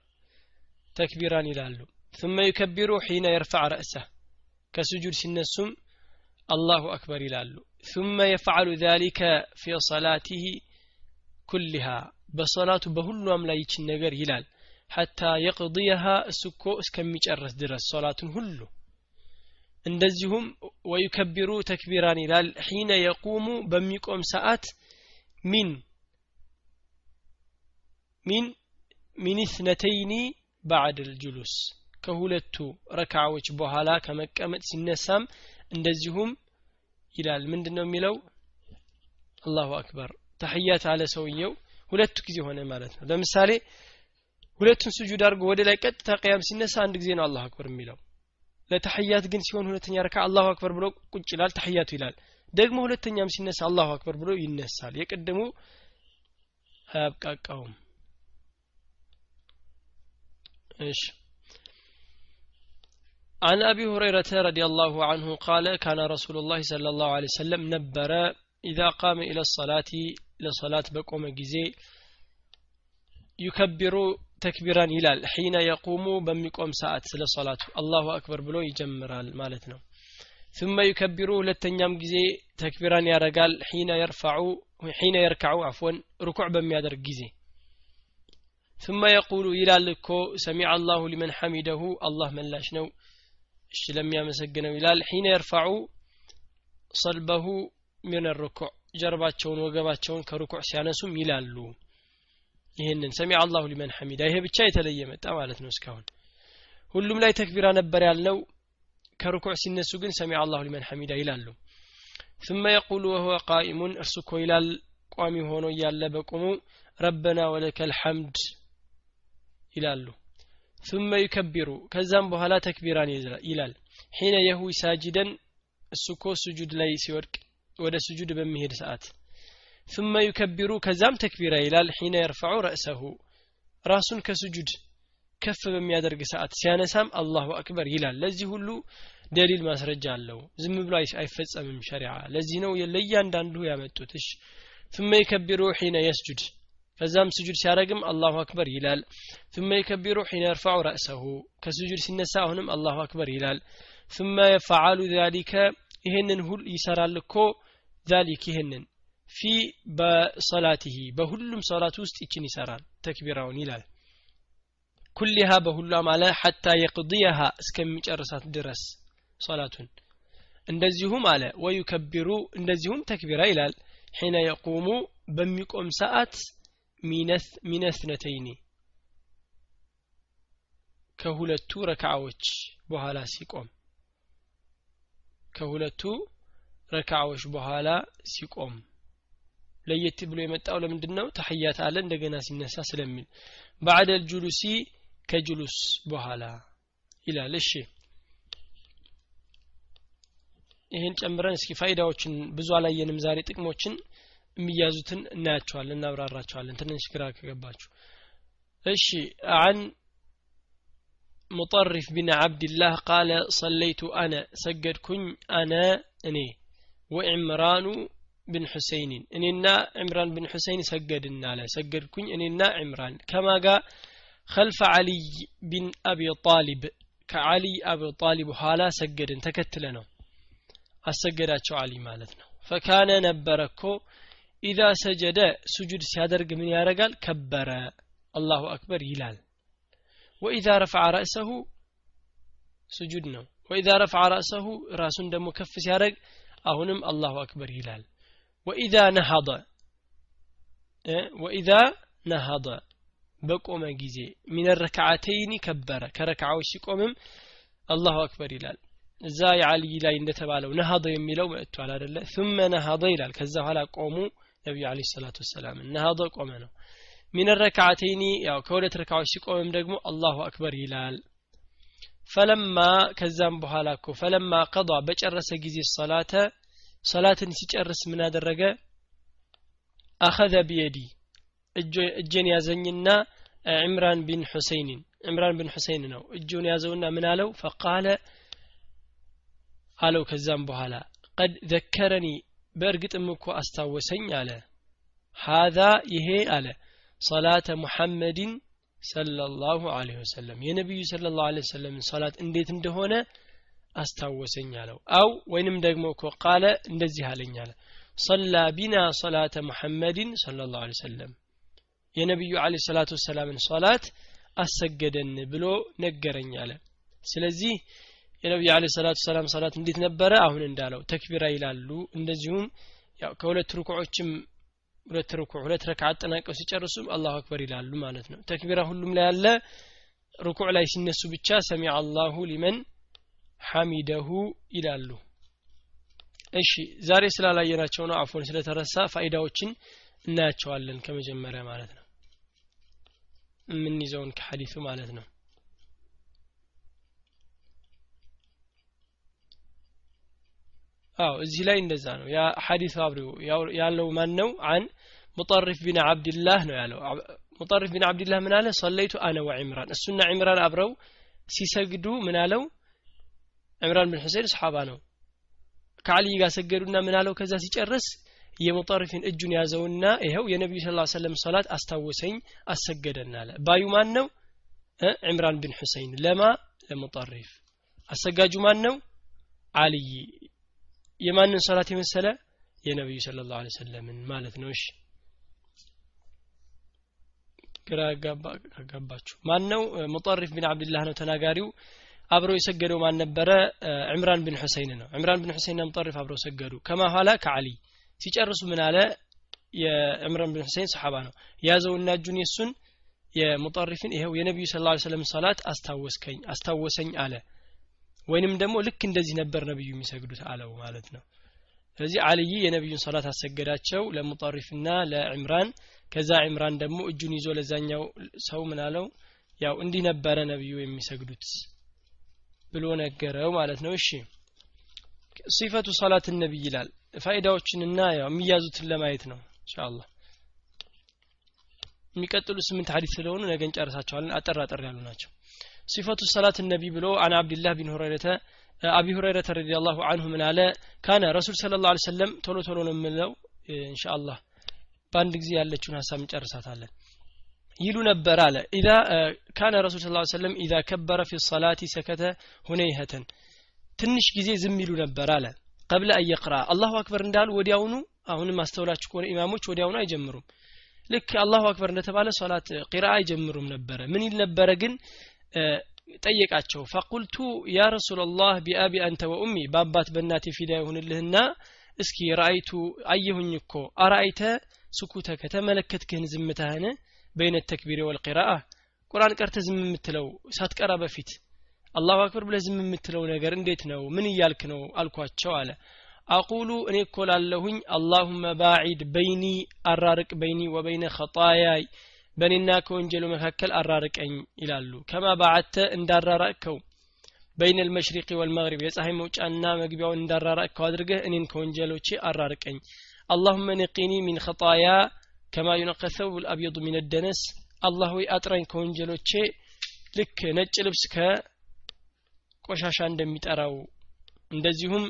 ተክቢራን ይላሉ። ثم يكبر حين يرفع رأسه. كسجود السم الله أكبر إلى ثم يفعل ذلك في صلاته كلها. بصلاة بهل أملايك النقر هلال حتى يقضيها سكو اسكميج الرس درس صلاة هلو. عندزهم ويكبروا تكبيران إلال حين يقوم بميكم ساعات من من من اثنتين بعد الجلوس. ከሁለቱ ረካዎች በኋላ ከመቀመጥ ሲነሳም እንደዚሁም ይላል። ምንድን ነው የሚለው? አላሁ አክበር። ተሕያት አለ ሰውየው። ሁለቱ ጊዜ ሆነ ማለት ነው። ለምሳሌ ሁለቱን ስጁድ አድርጎ ወደ ላይ ቀጥታ ቅያም ሲነሳ አንድ ጊዜ ነው አላሁ አክበር የሚለው። ለተሕያት ግን ሲሆን ሁለተኛ ረካ አላሁ አክበር ብሎ ቁጭ ይላል ተሕያቱ ይላል። ደግሞ ሁለተኛም ሲነሳ አላሁ አክበር ብሎ ይነሳል። የቅድሙ አያብቃቃውም። እሺ عن أبي هريرة رضي الله عنه قال كان رسول الله صلى الله عليه وسلم نبر إذا قام إلى الصلاة لصلاة بقوم جزي يكبر تكبيرا ይላል ሒነ የቁሙ በሚቆም ሰዓት ስለ ሶላቱ አላሁ አክበር ብሎ ይጀምራል ማለት ነው ثم يكبر ሁለተኛም ጊዜ ተክቢራን ያደርጋል ሒነ የርፈዑ ሒነ የርካዑ አፍወን ርኩዕ በሚያደርግ ጊዜ ثم يقول ይላል እኮ ሰሚዐ አላሁ ሊመን ሐሚደሁ አላህ መላሽ ነው እሺ ለሚያመሰግነው ይላል ሒነ የርፋዑ ሰልበሁ ሚን ርኩዕ ጀርባቸውን ወገባቸውን ከርኩዕ ሲያነሱም ይላሉ ይህንን ሰሚ አላሁ ሊመን ሐሚዳ ይሄ ብቻ የተለየ መጣ ማለት ነው እስካሁን ሁሉም ላይ ተክቢራ ነበር ያልነው ከርኩዕ ሲነሱ ግን ሰሚ አላሁ ሊመን ሐሚዳ ይላሉ ثم يقول وهو قائم እርሱ እኮ ይላል ቋሚ ሆኖ እያለ በቁሙ ረበና ወለከ ልሐምድ ይላሉ ثم يكبر ከዛም በኋላ ተክቢራን ይላል ሒነ የህዊ ሳጅደን እሱ እኮ ስጁድ ላይ ሲወድቅ ወደ ስጁድ በሚሄድ ሰዓት ثم يكبر ከዛም ተክቢራ ይላል ሒነ የርፈዑ ረእሰሁ ራሱን ከስጁድ ከፍ በሚያደርግ ሰዓት ሲያነሳም አላሁ አክበር ይላል ለዚህ ሁሉ ደሊል ማስረጃ አለው ዝም ብሎ አይፈጸምም ሸሪዓ ለዚህ ነው ለእያንዳንዱ ያመጡት እሺ ثم يكبر حين يسجد ከዛም ስጁድ ሲያደረግም አላሁ አክበር ይላል ثم يكبر حين يرفع رأسه ከስጁድ ሲነሳ አሁንም አላሁ አክበር ይላል ثم يفعل ذلك ይህንን ሁል ይሰራል እኮ ذلك ይህንን ፊ በሰላትህ በሁሉም ሰላት ውስጥ ይችን ይሰራል ተክቢራውን ይላል ኩሊሃ በሁሏም አለ ሐታ የቅድየሃ እስከሚጨርሳት ድረስ ሰላቱን እንደዚሁም አለ ወዩከቢሩ እንደዚሁም ተክቢራ ይላል ሒነ የቁሙ በሚቆም ሰዓት ሚነስነተይኒ ከሁለቱ ረክዓዎች በኋላ ሲቆም ከሁለቱ ረክዓዎች በኋላ ሲቆም። ለየት ብሎ የመጣው ለምንድን ነው ተሕያት አለ እንደገና ሲነሳ ስለሚል። ባዕደል ጁሉሲ ከጁሉስ በኋላ ይላል። እሺ ይህን ጨምረን እስኪ ፋይዳዎችን ብዙ አላየንም። ዛሬ ጥቅሞችን የሚያዙትን እናያቸዋለን እናብራራቸዋለን ትንሽ ግራ ከገባችሁ እሺ አን مطرف بن عبد الله قال صليت أنا سجدكن أنا أني وعمران بن حسين أنينا عمران بن حسين سجدنا على سجدكن أنينا عمران كما قال خلف علي بن أبي طالب كعلي أبي طالب حالا سجد تكتلنا አሰገዳቸው አሊ ማለት ነው ፈካነ ነበረ እኮ ኢዛ ሰጀደ ሱጁድ ሲያደርግ ምን ያደርጋል? ከበረ። አላሁ አክበር ይላል። ወኢዛ ረፈዐ ረእሰሁ ሱጁድ ነው። ወኢዛ ረፈዐ ረእሰሁ ራሱን ደግሞ ከፍ ሲያደርግ አሁንም አላሁ አክበር ይላል። ወኢዛ ነሀደ ወኢዛ ነሀደ በቆመ ጊዜ ሚን ረክዓተይኒ ከበረ። ከረክዓዎች ሲቆምም አላሁ አክበር ይላል። እዛ የአልይ ላይ እንደተባለው ነሀደ የሚለው መጥቷል አደለ ثم ነሀደ ይላል። ከዛ በኋላ ቆሙ ነቢዩ አለ ሰላቱ ወሰላም ነሀደ ቆመ ነው። ሚን ረክዓተይኒ ያው ከሁለት ረካዎች ሲቆምም ደግሞ አላሁ አክበር ይላል። فلما ከዛም በኋላ እኮ فلما قضى በጨረሰ ጊዜ صلاة ሰላትን ሲጨርስ ምን አደረገ? أخذ بيدي እጄን ያዘኝና ዕምራን ቢን ሁሰይንን ዕምራን ቢን ሁሰይን ነው። እጁን ያዘውና ምን አለው? فقال አለው። ከዛም በኋላ قد ذكرني በእርግጥም እኮ አስታወሰኝ አለ። ሃዛ ይሄ አለ صلاة ሙሐመድን ሰለላሁ ዐለይሂ ወሰለም። የነቢዩ ሰለላሁ ዐለይሂ ወሰለም ሰላት እንዴት እንደሆነ አስታወሰኝ አለው። አው ወይንም ደግሞ እኮ ቃለ እንደዚህ አለኝ አለ ሰላ ቢና ሰላተ ሙሐመድን ሰለላሁ ዐለይሂ ወሰለም። የነቢዩ ዐለይሂ ሰላቱ ወሰላምን ሶላት አሰገደን ብሎ ነገረኝ አለ። ስለዚህ የነቢዩ አለ ሰላቱ ሰላም ሰላት እንዴት ነበረ? አሁን እንዳለው ተክቢራ ይላሉ። እንደዚሁም ያው ከሁለት ሩኩዖችም ሁለት ሩኩዕ ሁለት ረካ አጠናቀው ሲጨርሱም አላሁ አክበር ይላሉ ማለት ነው። ተክቢራ ሁሉም ላይ ያለ ሩኩዕ ላይ ሲነሱ ብቻ ሰሚዐ አላሁ ሊመን ሐሚደሁ ይላሉ። እሺ ዛሬ ስላላየናቸው ነው አፎን ስለተረሳ ፋይዳዎችን እናያቸዋለን ከመጀመሪያ ማለት ነው። የምንይዘውን ከሐዲሱ ማለት ነው አዎ እዚህ ላይ እንደዛ ነው። ያ ሐዲስ አብሪው ያለው ማን ነው አን ሙጠሪፍ ቢን አብድላህ ነው ያለው። ሙጠሪፍ ቢን አብድላህ ምን አለ? ሰለይቱ አነ ወዕምራን እሱና ዕምራን አብረው ሲሰግዱ ምን አለው? ዕምራን ብን ሁሴን ሰሓባ ነው። ከአልይ ጋር ሰገዱና ምን አለው? ከዛ ሲጨርስ የሙጠሪፍን እጁን ያዘውና ይኸው የነቢዩ ስ ሰለም ሰላት አስታወሰኝ አሰገደን አለ። ባዩ ማን ነው ዕምራን ብን ሁሴን ለማ? ለሙጠሪፍ። አሰጋጁ ማን ነው አልይ የማንን ሰላት የመሰለ? የነቢዩ ስለ ላሁ ሰለምን ማለት ነው። እሺ። ግራ ያጋባችሁ ማን ነው ሙጠሪፍ ቢን አብድላህ ነው ተናጋሪው። አብረው የሰገደው ማን ነበረ? ዕምራን ብን ሁሰይን ነው። ዕምራን ብን ሁሰይንና ሙጠሪፍ አብረው ሰገዱ። ከማ ኋላ? ከአሊ ሲጨርሱ ምን አለ? የዕምራን ብን ሁሰይን ሰሓባ ነው። ያዘውና እጁን የሱን የሙጠሪፍን ይኸው የነቢዩ ስለ ላ ሰለም ሰላት አስታወሰኝ አለ ወይንም ደግሞ ልክ እንደዚህ ነበር ነብዩ የሚሰግዱት አለው ማለት ነው። ስለዚህ አልይ የነቢዩን ሰላት አሰገዳቸው ለሙጠሪፍና ለዕምራን። ከዛ ዕምራን ደግሞ እጁን ይዞ ለዛኛው ሰው ምን አለው? ያው እንዲህ ነበረ ነብዩ የሚሰግዱት ብሎ ነገረው ማለት ነው። እሺ ሲፈቱ ሰላት ነብይ ይላል። ፋይዳዎችንና ያው የሚያዙትን ለማየት ነው ኢንሻአላህ። የሚቀጥሉ ስምንት ሀዲስ ስለሆኑ ነገ እንጨርሳቸዋለን አጠር አጠር ያሉ ናቸው ሲፈቱ صلاة النبي ብሎ عن አብድላህ ቢን ሁረይረተ አቢ ሁረይረተ رضي الله عنه ምን አለ? كان رسول ስለ ላ ሰለም ቶሎ ቶሎ ነው የምለው إن شاء الله በአንድ ጊዜ ያለችውን ሀሳብ እንጨርሳታለን። ይሉ ነበር አለ። إذا كان رسول ስ ሰለም إذا كبر في الصلاة سكت هنيهة ትንሽ ጊዜ ዝም ይሉ ነበር አለ። قبل أن يقرأ الله أكبر እንዳሉ ወዲያውኑ አሁንም አስተውላችሁ ከሆነ ኢማሞች ወዲያውኑ አይጀምሩም። ልክ الله أكبر እንደተባለ ሶላት ቂራ አይጀምሩም ነበረ። ምን ይል ነበረ ግን ጠየቃቸው። فقلت يا رسول الله بأبي أنت وأمي በአባት በእናቴ فداء ይሁንልህና እስኪ رأيت አየሁኝ እኮ። أرأيت سكوتك ከተመለከትክህን ዝምታህን بين التكبير والقراءة ቁርአን ቀርተ ዝም የምትለው ሳትቀራ በፊት الله أكبر ብለህ ዝም የምትለው ነገር እንዴት ነው? ምን እያልክ ነው? አልኳቸው አለ። አቁሉ እኔ እኮ ላለሁኝ አላሁመ ባዒድ በይኒ አራርቅ በይኒ ወበይነ ኸጣያይ በእኔና ከወንጀሉ መካከል አራርቀኝ ይላሉ ከማ ባዓተ እንዳራራቅከው በይነ ልመሽሪቅ ወልመግሪብ የፀሐይ መውጫና መግቢያውን እንዳራራቅከው አድርገህ እኔን ከወንጀሎቼ አራርቀኝ አላሁመ ንቂኒ ሚን ኸጣያ ከማ ዩነቀ ሰውብ ልአብየዱ ሚን ደነስ አላህ ሆይ አጥራኝ ከወንጀሎቼ ልክ ነጭ ልብስ ከቆሻሻ እንደሚጠራው እንደዚሁም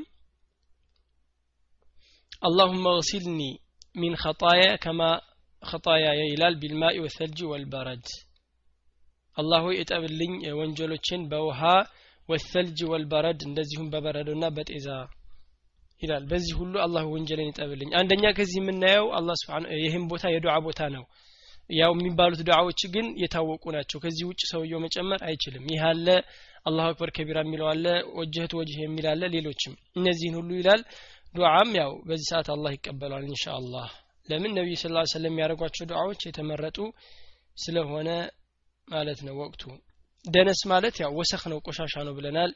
اللهم اغسلني من خطايا كما ኸጣያየ ይላል ቢልማኢ ወሰልጂ ወልበረድ አላህ ሆይ እጠብልኝ ወንጀሎችን በውሃ ወሰልጅ ወልበረድ እንደዚሁም በበረዶና በጤዛ ይላል። በዚህ ሁሉ አላህ ወንጀልን ይጠብልኝ። አንደኛ ከዚህ የምናየው አላህ ይህም ቦታ የዱዓ ቦታ ነው። ያው የሚባሉት ዱዓዎች ግን የታወቁ ናቸው። ከዚህ ውጭ ሰውየው መጨመር አይችልም። ይህ አለ አላሁ አክበር ከቢራ የሚለው አለ ወጀህት ወጅህ የሚል አለ ሌሎችም እነዚህን ሁሉ ይላል። ዱዓም ያው በዚህ ሰዓት አላህ ይቀበላል ኢንሻ ለምን ነቢዩ ስ ላ ሰለም የሚያደርጓቸው ዱዓዎች የተመረጡ ስለሆነ ማለት ነው ወቅቱ? ደነስ ማለት ያው ወሰኽ ነው ቆሻሻ ነው ብለናል።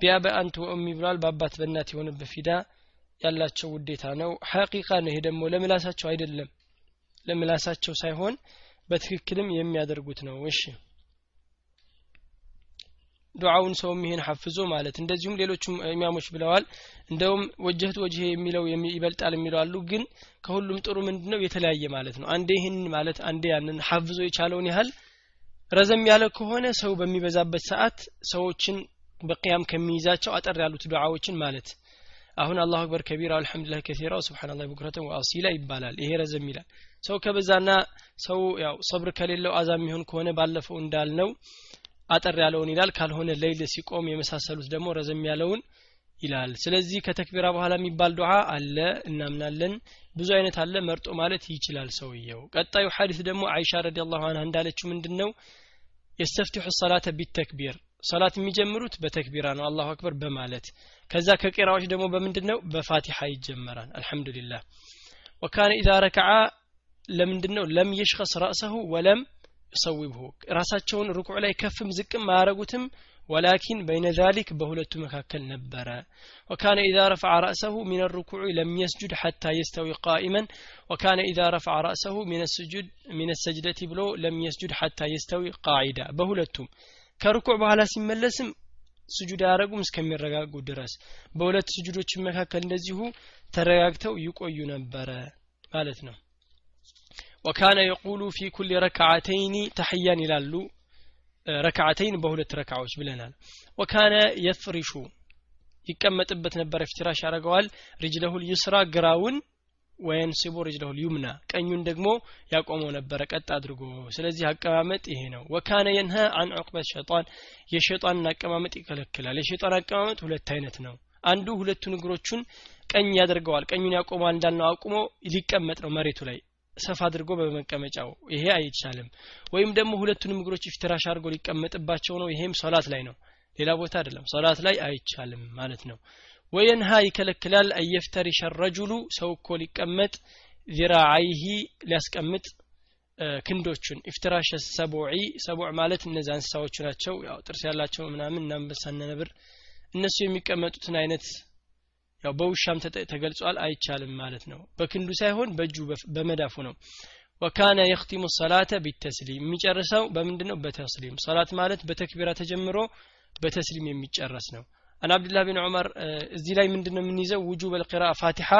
ቢያበ አንቱ ወእሚ ብሏል። በአባት በእናት የሆነበት ፊዳ ያላቸው ውዴታ ነው። ሐቂቃ ነው ይሄ ደግሞ ለምላሳቸው አይደለም። ለምላሳቸው ሳይሆን በትክክልም የሚያደርጉት ነው። እሺ ዱዓውን ሰውም ይሄን ሐፍዞ ማለት እንደዚሁም ሌሎቹም ኢማሞች ብለዋል። እንደውም ወጀህት ወጅሄ የሚለው ይበልጣል የሚለው አሉ። ግን ከሁሉም ጥሩ ምንድነው? የተለያየ ማለት ነው። አንዴ ይህን ማለት አንዴ ያንን ሐፍዞ የቻለውን ያህል ረዘም ያለ ከሆነ ሰው በሚበዛበት ሰዓት ሰዎችን በቅያም ከሚይዛቸው አጠር ያሉት ዱዓዎችን ማለት አሁን አላሁ አክበር ከቢራ አልሐምዱሊላህ ከሲራ ስብሓንላህ ቡክረተን ወአሲላ ይባላል። ይሄ ረዘም ይላል። ሰው ከበዛና ሰው ያው ሰብር ከሌለው አዛ የሚሆን ከሆነ ባለፈው እንዳልነው አጠር ያለውን ይላል። ካልሆነ ለይል ሲቆም የመሳሰሉት ደግሞ ረዘም ያለውን ይላል። ስለዚህ ከተክቢራ በኋላ የሚባል ዱዓ አለ እናምናለን። ብዙ አይነት አለ መርጦ ማለት ይችላል ሰውየው። ቀጣዩ ሐዲስ ደግሞ አይሻ ረዲየላሁ ዐንሃ እንዳለችው ምንድነው? የስተፍቲሑ ሰላተ ቢተክቢር። ሰላት የሚጀምሩት በተክቢራ ነው አላሁ አክበር በማለት። ከዛ ከቂራዎች ደግሞ በምንድን ነው በፋቲሓ ይጀመራል። አልሐምዱሊላህ። وكان إذا ركع ለምንድን ነው لم يشخص رأسه ولم يصوبه። ራሳቸውን ሩኩዕ ላይ ከፍም ዝቅም አያረጉትም ولكن بين ذلك በሁለቱ መካከል ነበረ። وكان إذا رفع رأسه من الركوع لم يسجد حتى يستوي قائما وكان إذا رفع رأسه من السجدة ብሎ لم يسجد حتى يستوي قاعدا በሁለቱም ከርኩዕ በኋላ ሲመለስም ስጁድ አያረጉም እስከሚረጋጉ ድረስ። በሁለት ስጁዶች መካከል እንደዚሁ ተረጋግተው ይቆዩ ነበረ ማለት ነው። وكان يقول في كل ركعتين التحية ይላሉ። ركعتين በሁለት ረክዓዎች ብለናል። وكان يفرش ይቀመጥበት ነበረ افتراش ያደረገዋል رجله اليسرى ግራውን وينصب رجله اليمنى ቀኙን ደግሞ ያቆመው ነበረ ቀጥ አድርጎ። ስለዚህ አቀማመጥ ይሄ ነው። وكان ينهى عن عقبة الشيطان የሸጣንን አቀማመጥ ይከለክላል። የሸጣን አቀማመጥ ሁለት አይነት ነው። አንዱ ሁለቱን እግሮቹን ቀኝ ያደርገዋል። ቀኙን ያቆማል እንዳልነው አቁሞ ሊቀመጥ ነው መሬቱ ላይ ሰፋ አድርጎ በመቀመጫው ይሄ አይቻልም። ወይም ደግሞ ሁለቱንም እግሮች ፍትራሽ አድርጎ ሊቀመጥባቸው ነው። ይሄም ሶላት ላይ ነው። ሌላ ቦታ አይደለም። ሶላት ላይ አይቻልም ማለት ነው። ወየንሃ ይከለክላል አየፍተሪሸ ረጁሉ ሰው እኮ ሊቀመጥ ዚራዓይሂ ሊያስቀምጥ ክንዶቹን ኢፍትራሽ ሰቡዒ ሰቡዕ ማለት እነዚህ እንስሳዎቹ ናቸው። ያው ጥርስ ያላቸው ምናምን እናንበሳነ ነብር እነሱ የሚቀመጡትን አይነት ያው በውሻም ተገልጿል አይቻልም ማለት ነው። በክንዱ ሳይሆን በእጁ በመዳፉ ነው። ወካነ የክቲሙ ሰላተ ቢተስሊም። የሚጨርሰው በምንድን ነው በተስሊም። ሰላት ማለት በተክቢራ ተጀምሮ በተስሊም የሚጨረስ ነው። አን አብድላህ ቢን ዑመር እዚህ ላይ ምንድን ነው የምንይዘው? ውጁብ አልቂራ ፋቲሓ።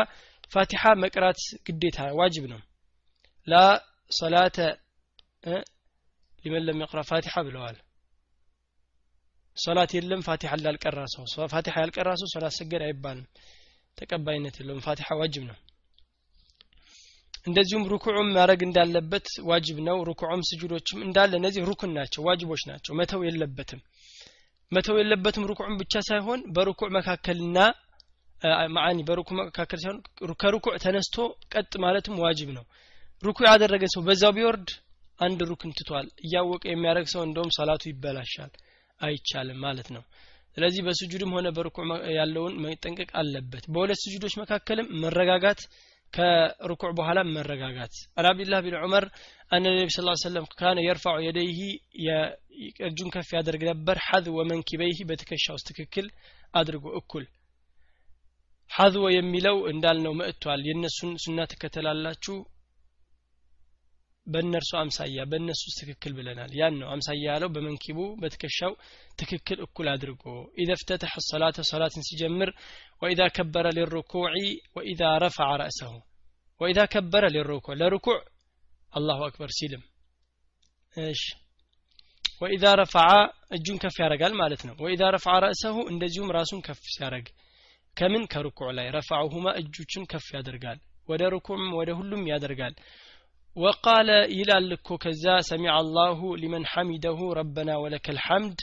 ፋቲሓ መቅራት ግዴታ ዋጅብ ነው። لا صلاة لمن لم يقرأ الفاتحة ብለዋል ሶላት የለም ፋቲሓ ላልቀራ ሰው። ፋቲሓ ያልቀራ ሰው ሶላት ሰገድ አይባልም። ተቀባይነት የለውም። ፋቲሓ ዋጅብ ነው። እንደዚሁም ሩኩዑም ማድረግ እንዳለበት ዋጅብ ነው። ሩኩዑም ስጁዶችም እንዳለ እነዚህ ሩክን ናቸው ዋጅቦች ናቸው። መተው የለበትም። መተው የለበትም ሩኩዑም ብቻ ሳይሆን በሩኩዕ መካከልና معاني በሩኩዕ መካከል ሳይሆን ከሩኩዕ ተነስቶ ቀጥ ማለትም ዋጅብ ነው። ሩኩዕ ያደረገ ሰው በዛው ቢወርድ አንድ ሩክን ትቷል። እያወቀ የሚያደርግ ሰው እንደውም ሰላቱ ይበላሻል አይቻልም ማለት ነው። ስለዚህ በስጁድም ሆነ በሩኩዕ ያለውን መጠንቀቅ አለበት። በሁለት ስጁዶች መካከልም መረጋጋት ከሩኩዕ በኋላ መረጋጋት። عن አብድላህ ቢን ዑመር أن النبي ስ ሰለም كان يرفع يديه እጁን ከፍ ያደርግ ነበር። حذو منكبيه በትከሻ ውስጥ ትክክል አድርጎ እኩል። ሐዝወ የሚለው እንዳልነው መጥቷል። የእነሱን ሱና ትከተላላችሁ በእነርሱ አምሳያ በእነሱ ትክክል ብለናል። ያን ነው አምሳያ ያለው። በመንኪቡ በትከሻው ትክክል እኩል አድርጎ ኢዘ ፍተተሐ ሰላተ ሰላትን ሲጀምር ወኢዛ ከበረ ሊሩኩዕ ወኢዛ ረፈዐ ረእሰሁ ወኢዛ ከበረ ሊሩኩዕ ለሩኩዕ አላሁ አክበር ሲልም። እሺ። وإذا رفع እጁን ከፍ ያደርጋል ማለት ነው። وإذا رفع رأسه እንደዚሁም ራሱን ከፍ ሲያደርግ ከምን? ከሩኩዕ ላይ። رفعهما እጆቹን ከፍ ያደርጋል። ወደ ሩኩዕም ወደ ሁሉም ያደርጋል وقال ይላል እኮ ከዛ سمع الله لمن حمده ربنا ولك الحمد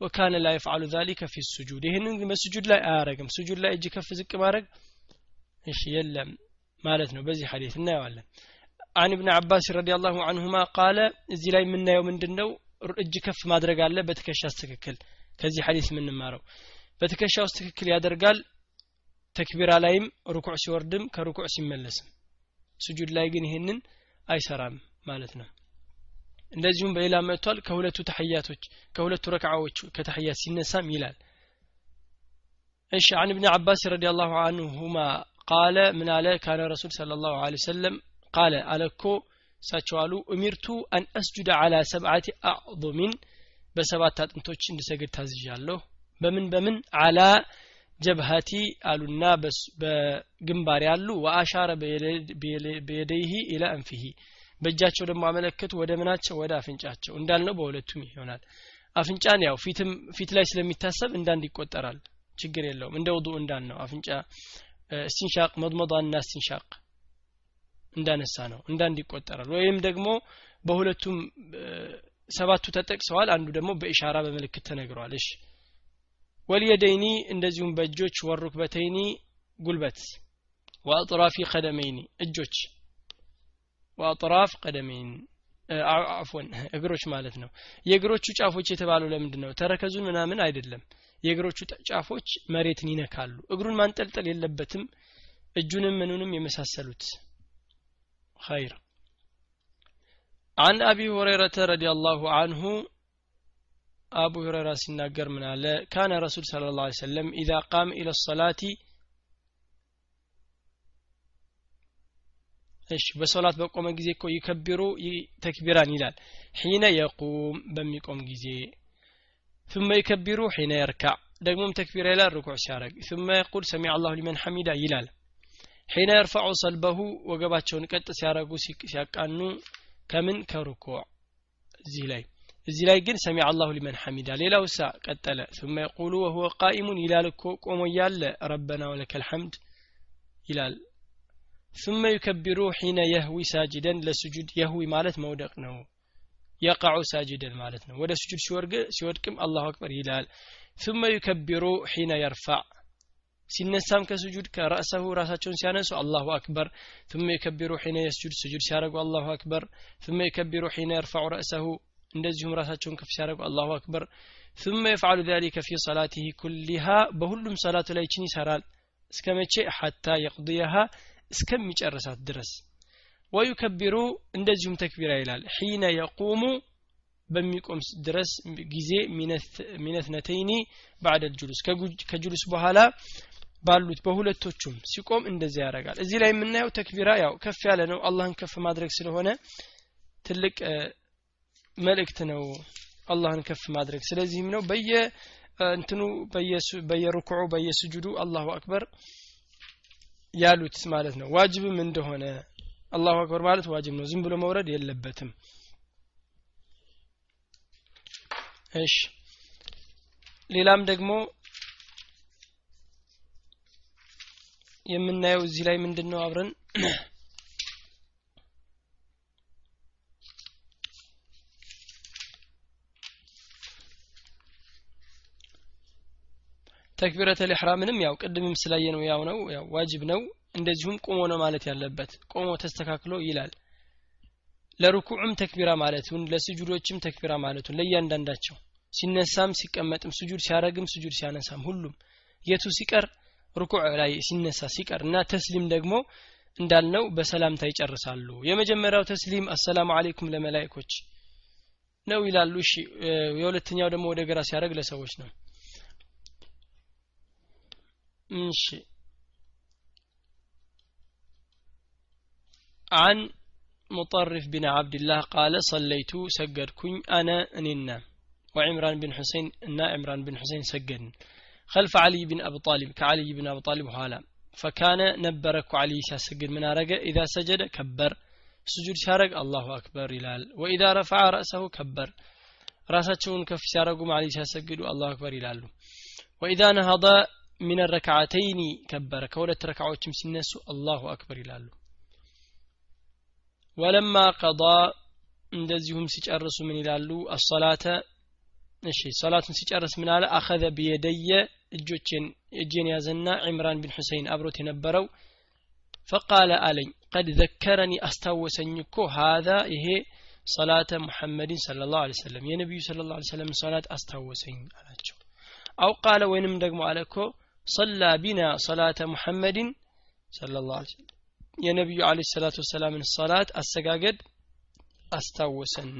وكان لا يفعل ذلك في السجود ይህንን በስጁድ ላይ አያረግም ስጁድ ላይ እጅ ከፍ ዝቅ ማድረግ እሺ የለም ማለት ነው። በዚህ ሐዲስ እናየዋለን። عن ابن عباس رضي الله عنهما قال እዚህ ላይ የምናየው ምንድን እጅ ከፍ ማድረግ አለ በትከሻ ትክክል። ከዚህ ሐዲስ የምንማረው በትከሻ ውስጥ ትክክል ያደርጋል። ተክቢራ ላይም ሩኩዕ ሲወርድም ከሩኩዕ ሲመለስም። ስጁድ ላይ ግን ይህንን አይሰራም ማለት ነው። እንደዚሁም በሌላ መጥቷል። ከሁለቱ ተሐያቶች ከሁለቱ ረክዓዎች ከተሐያት ሲነሳም ይላል። እሺ عن ابن عباس رضي الله عنهما ቃለ ምን አለ? ካለ ረሱል ለ ላሁ ለ ቃለ አለኮ እሳቸው አሉ እሚርቱ አን አስጁደ አላ ሰብዓቲ አዕظሚን በሰባት አጥንቶች እንድሰግድ ታዝዣለሁ። በምን በምን? አላ ጀብሃቲ አሉና በግንባር ያሉ ወአሻረ በየደይህ ኢላ አንፊሂ። በእጃቸው ደግሞ አመለከቱ ወደ ምናቸው? ወደ አፍንጫቸው። እንዳልነው በሁለቱም ይሆናል። አፍንጫን ያው ፊትም ፊት ላይ ስለሚታሰብ እንዳንድ ይቆጠራል። ችግር የለውም። እንደ ውዱ እንዳል ነው አፍንጫ እስቲንሻቅ መድመዷና እስቲንሻቅ እንዳነሳ ነው። እንዳንድ ይቆጠራል። ወይም ደግሞ በሁለቱም ሰባቱ ተጠቅሰዋል። አንዱ ደግሞ በኢሻራ በምልክት ተነግሯል። እሺ ወልየደይኒ እንደዚሁም በእጆች ወሩክበተይኒ ጉልበት ወአጥራፊ ቀደመይኒ እጆች ወአጥራፍ ቀደመይን አፍወን እግሮች ማለት ነው የእግሮቹ ጫፎች የተባሉ ለምንድን ነው ተረከዙን ምናምን አይደለም የእግሮቹ ጫፎች መሬትን ይነካሉ እግሩን ማንጠልጠል የለበትም እጁንም ምኑንም የመሳሰሉት خير عن أبي هريرة رضي الله عنه أبو هريرة سناقر من على كان رسول صلى الله عليه وسلم إذا قام إلى الصلاة እሺ በሶላት በቆመ ጊዜ እኮ ይከቢሩ ተክቢራን ይላል ሒነ የቁም በሚቆም ጊዜ ثم يكبر حين يركع ደግሞም ተክቢራ ይላል ርኩዕ ሲያደርግ ثم يقول سمع الله لمن حمده ይላል ሒነ የርፈዑ ሰልበሁ ወገባቸውን ቀጥ ሲያረጉ ሲያቃኑ ከምን ከሩኩዕ እዚህ ላይ እዚህ ላይ ግን ሰሚ አላሁ ሊመን ሐሚዳ። ሌላውሳ ቀጠለ። ثم يقول وهو قائم ይላል እኮ ቆሞ እያለ ረበና ወለከል ሐምድ ይላል። ثم يكبر حين يهوي ساجدا ለስጁድ የህዊ ማለት መውደቅ ነው። የቃዑ ሳጅደን ማለት ነው። ወደ ስጁድ ሲወርግ ሲወድቅም አላሁ አክበር ይላል። ثم يكبر حين يرفع ሲነሳም ከስጁድ ከራሰሁ ራሳቸውን ሲያነሱ አላሁ አክበር። ثم يكبر حين يسجد ስጁድ ሲያደርጉ አላሁ አክበር። ثم يكبر حين يرفع رأسه እንደዚሁም ራሳቸውን ከፍ ሲያደርጉ አላሁ አክበር ثم يفعل ذلك في صلاته كلها በሁሉም ሰላቱ ላይ ችን ይሰራል እስከ መቼ حتى يقضيها እስከሚጨርሳት ድረስ ወዩከቢሩ እንደዚሁም ተክቢራ ይላል ሒነ የቁሙ በሚቆም ድረስ ጊዜ ሚነትነተይኒ ባዕደ ልጁሉስ ከጁሉስ በኋላ ባሉት በሁለቶቹም ሲቆም እንደዚያ ያደርጋል እዚህ ላይ የምናየው ተክቢራ ያው ከፍ ያለ ነው አላህን ከፍ ማድረግ ስለሆነ ትልቅ መልእክት ነው አላህን ከፍ ማድረግ። ስለዚህም ነው በየ እንትኑ በየሩኩዑ በየስጁዱ አላሁ አክበር ያሉት ማለት ነው። ዋጅብም እንደሆነ አላሁ አክበር ማለት ዋጅብ ነው። ዝም ብሎ መውረድ የለበትም። እሺ። ሌላም ደግሞ የምናየው እዚህ ላይ ምንድን ነው አብረን ተክቢረተ ልሕራምንም ያው ቅድምም ስላየ ነው ያው ነው ያው ዋጅብ ነው። እንደዚሁም ቆሞ ነው ማለት ያለበት። ቆሞ ተስተካክሎ ይላል። ለሩኩዕም ተክቢራ ማለቱን ለስጁዶችም ተክቢራ ማለቱን ለእያንዳንዳቸው ሲነሳም ሲቀመጥም ስጁድ ሲያረግም ስጁድ ሲያነሳም ሁሉም የቱ ሲቀር? ሩኩዕ ላይ ሲነሳ ሲቀር። እና ተስሊም ደግሞ እንዳልነው በሰላምታ ይጨርሳሉ። የመጀመሪያው ተስሊም አሰላሙ አለይኩም ለመላይኮች ነው ይላሉ። እሺ የሁለተኛው ደግሞ ወደ ግራ ሲያደርግ ለሰዎች ነው እሺ አን مطرف بن عبد الله قال صليت سجدكن أنا أننا وعمران بن حسين أن عمران بن حسين سجدن خلف علي بن أبي طالب كعلي بن أبي طالب هالا فكان نبرك علي سجد من أرق إذا سجد كبر سجود شارق الله أكبر ይላል وإذا رفع رأسه كبر ራሳቸውን ከፍ ሲያደረጉ ማሊ ሲያሰግዱ አላሁ አክበር ይላሉ ወኢዛ ነሀደ ሚን ረክዓተይኒ ከበረ ከሁለት ረክዓዎችም ሲነሱ الله أكبر ይላሉ ولما قضى እንደዚሁም ሲጨርሱ ምን ይላሉ አሰላተ እሺ ሰላቱን ሲጨርስ ምን አለ أخذ بيدي እጆቼን እጄን ያዘና ዕምራን ቢን ሁሰይን አብሮት የነበረው ፈቃለ አለኝ ቀድ ዘከረኒ አስታወሰኝ እኮ ሀዛ ይሄ ሰላተ ሙሐመድን ስለ ላሁ ሰለም የነቢዩ ስለ ላሁ ሰለም ሰላት አስታወሰኝ አላቸው አው ቃለ ወይንም ደግሞ አለ እኮ ሰላ ቢና ሰላተ ሙሐመድን ስለ ላሁ የነቢዩ አለ ሰላቱ ወሰላምን ሰላት አሰጋገድ አስታወሰን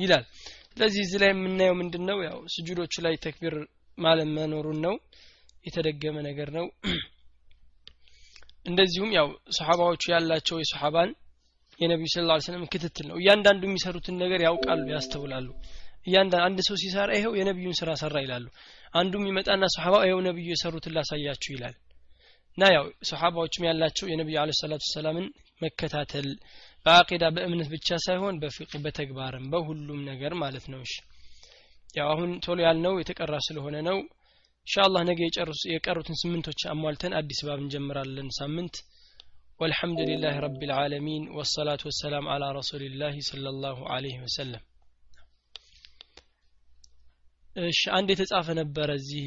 ይላል። ስለዚህ እዚህ ላይ የምናየው ምንድን ነው ያው ስጁዶቹ ላይ ተክቢር ማለት መኖሩን ነው። የተደገመ ነገር ነው። እንደዚሁም ያው ሰሓባዎቹ ያላቸው የሰሓባን የነቢዩ ስለ ላ ስለም ክትትል ነው። እያንዳንዱ የሚሰሩትን ነገር ያውቃሉ ያስተውላሉ። እያንዳንዱ አንድ ሰው ሲሰራ ይኸው የነቢዩን ስራ ሰራ ይላሉ አንዱም ይመጣና ሰሓባ ይኸው ነቢዩ የሰሩትን ላሳያችሁ ይላል እና ያው ሰሓባዎችም ያላቸው የነቢዩ አለ ሰላቱ ሰላምን መከታተል በአቂዳ በእምነት ብቻ ሳይሆን በፊቅ በተግባርም በሁሉም ነገር ማለት ነው እሺ ያው አሁን ቶሎ ያልነው የተቀራ ስለሆነ ነው ኢንሻአላህ ነገ የቀሩትን ስምንቶች አሟልተን አዲስ ባብ እንጀምራለን ሳምንት والحمد لله رب العالمين والصلاة والسلام على رسول الله صلى الله عليه وسلم እሺ አንድ የተጻፈ ነበረ እዚህ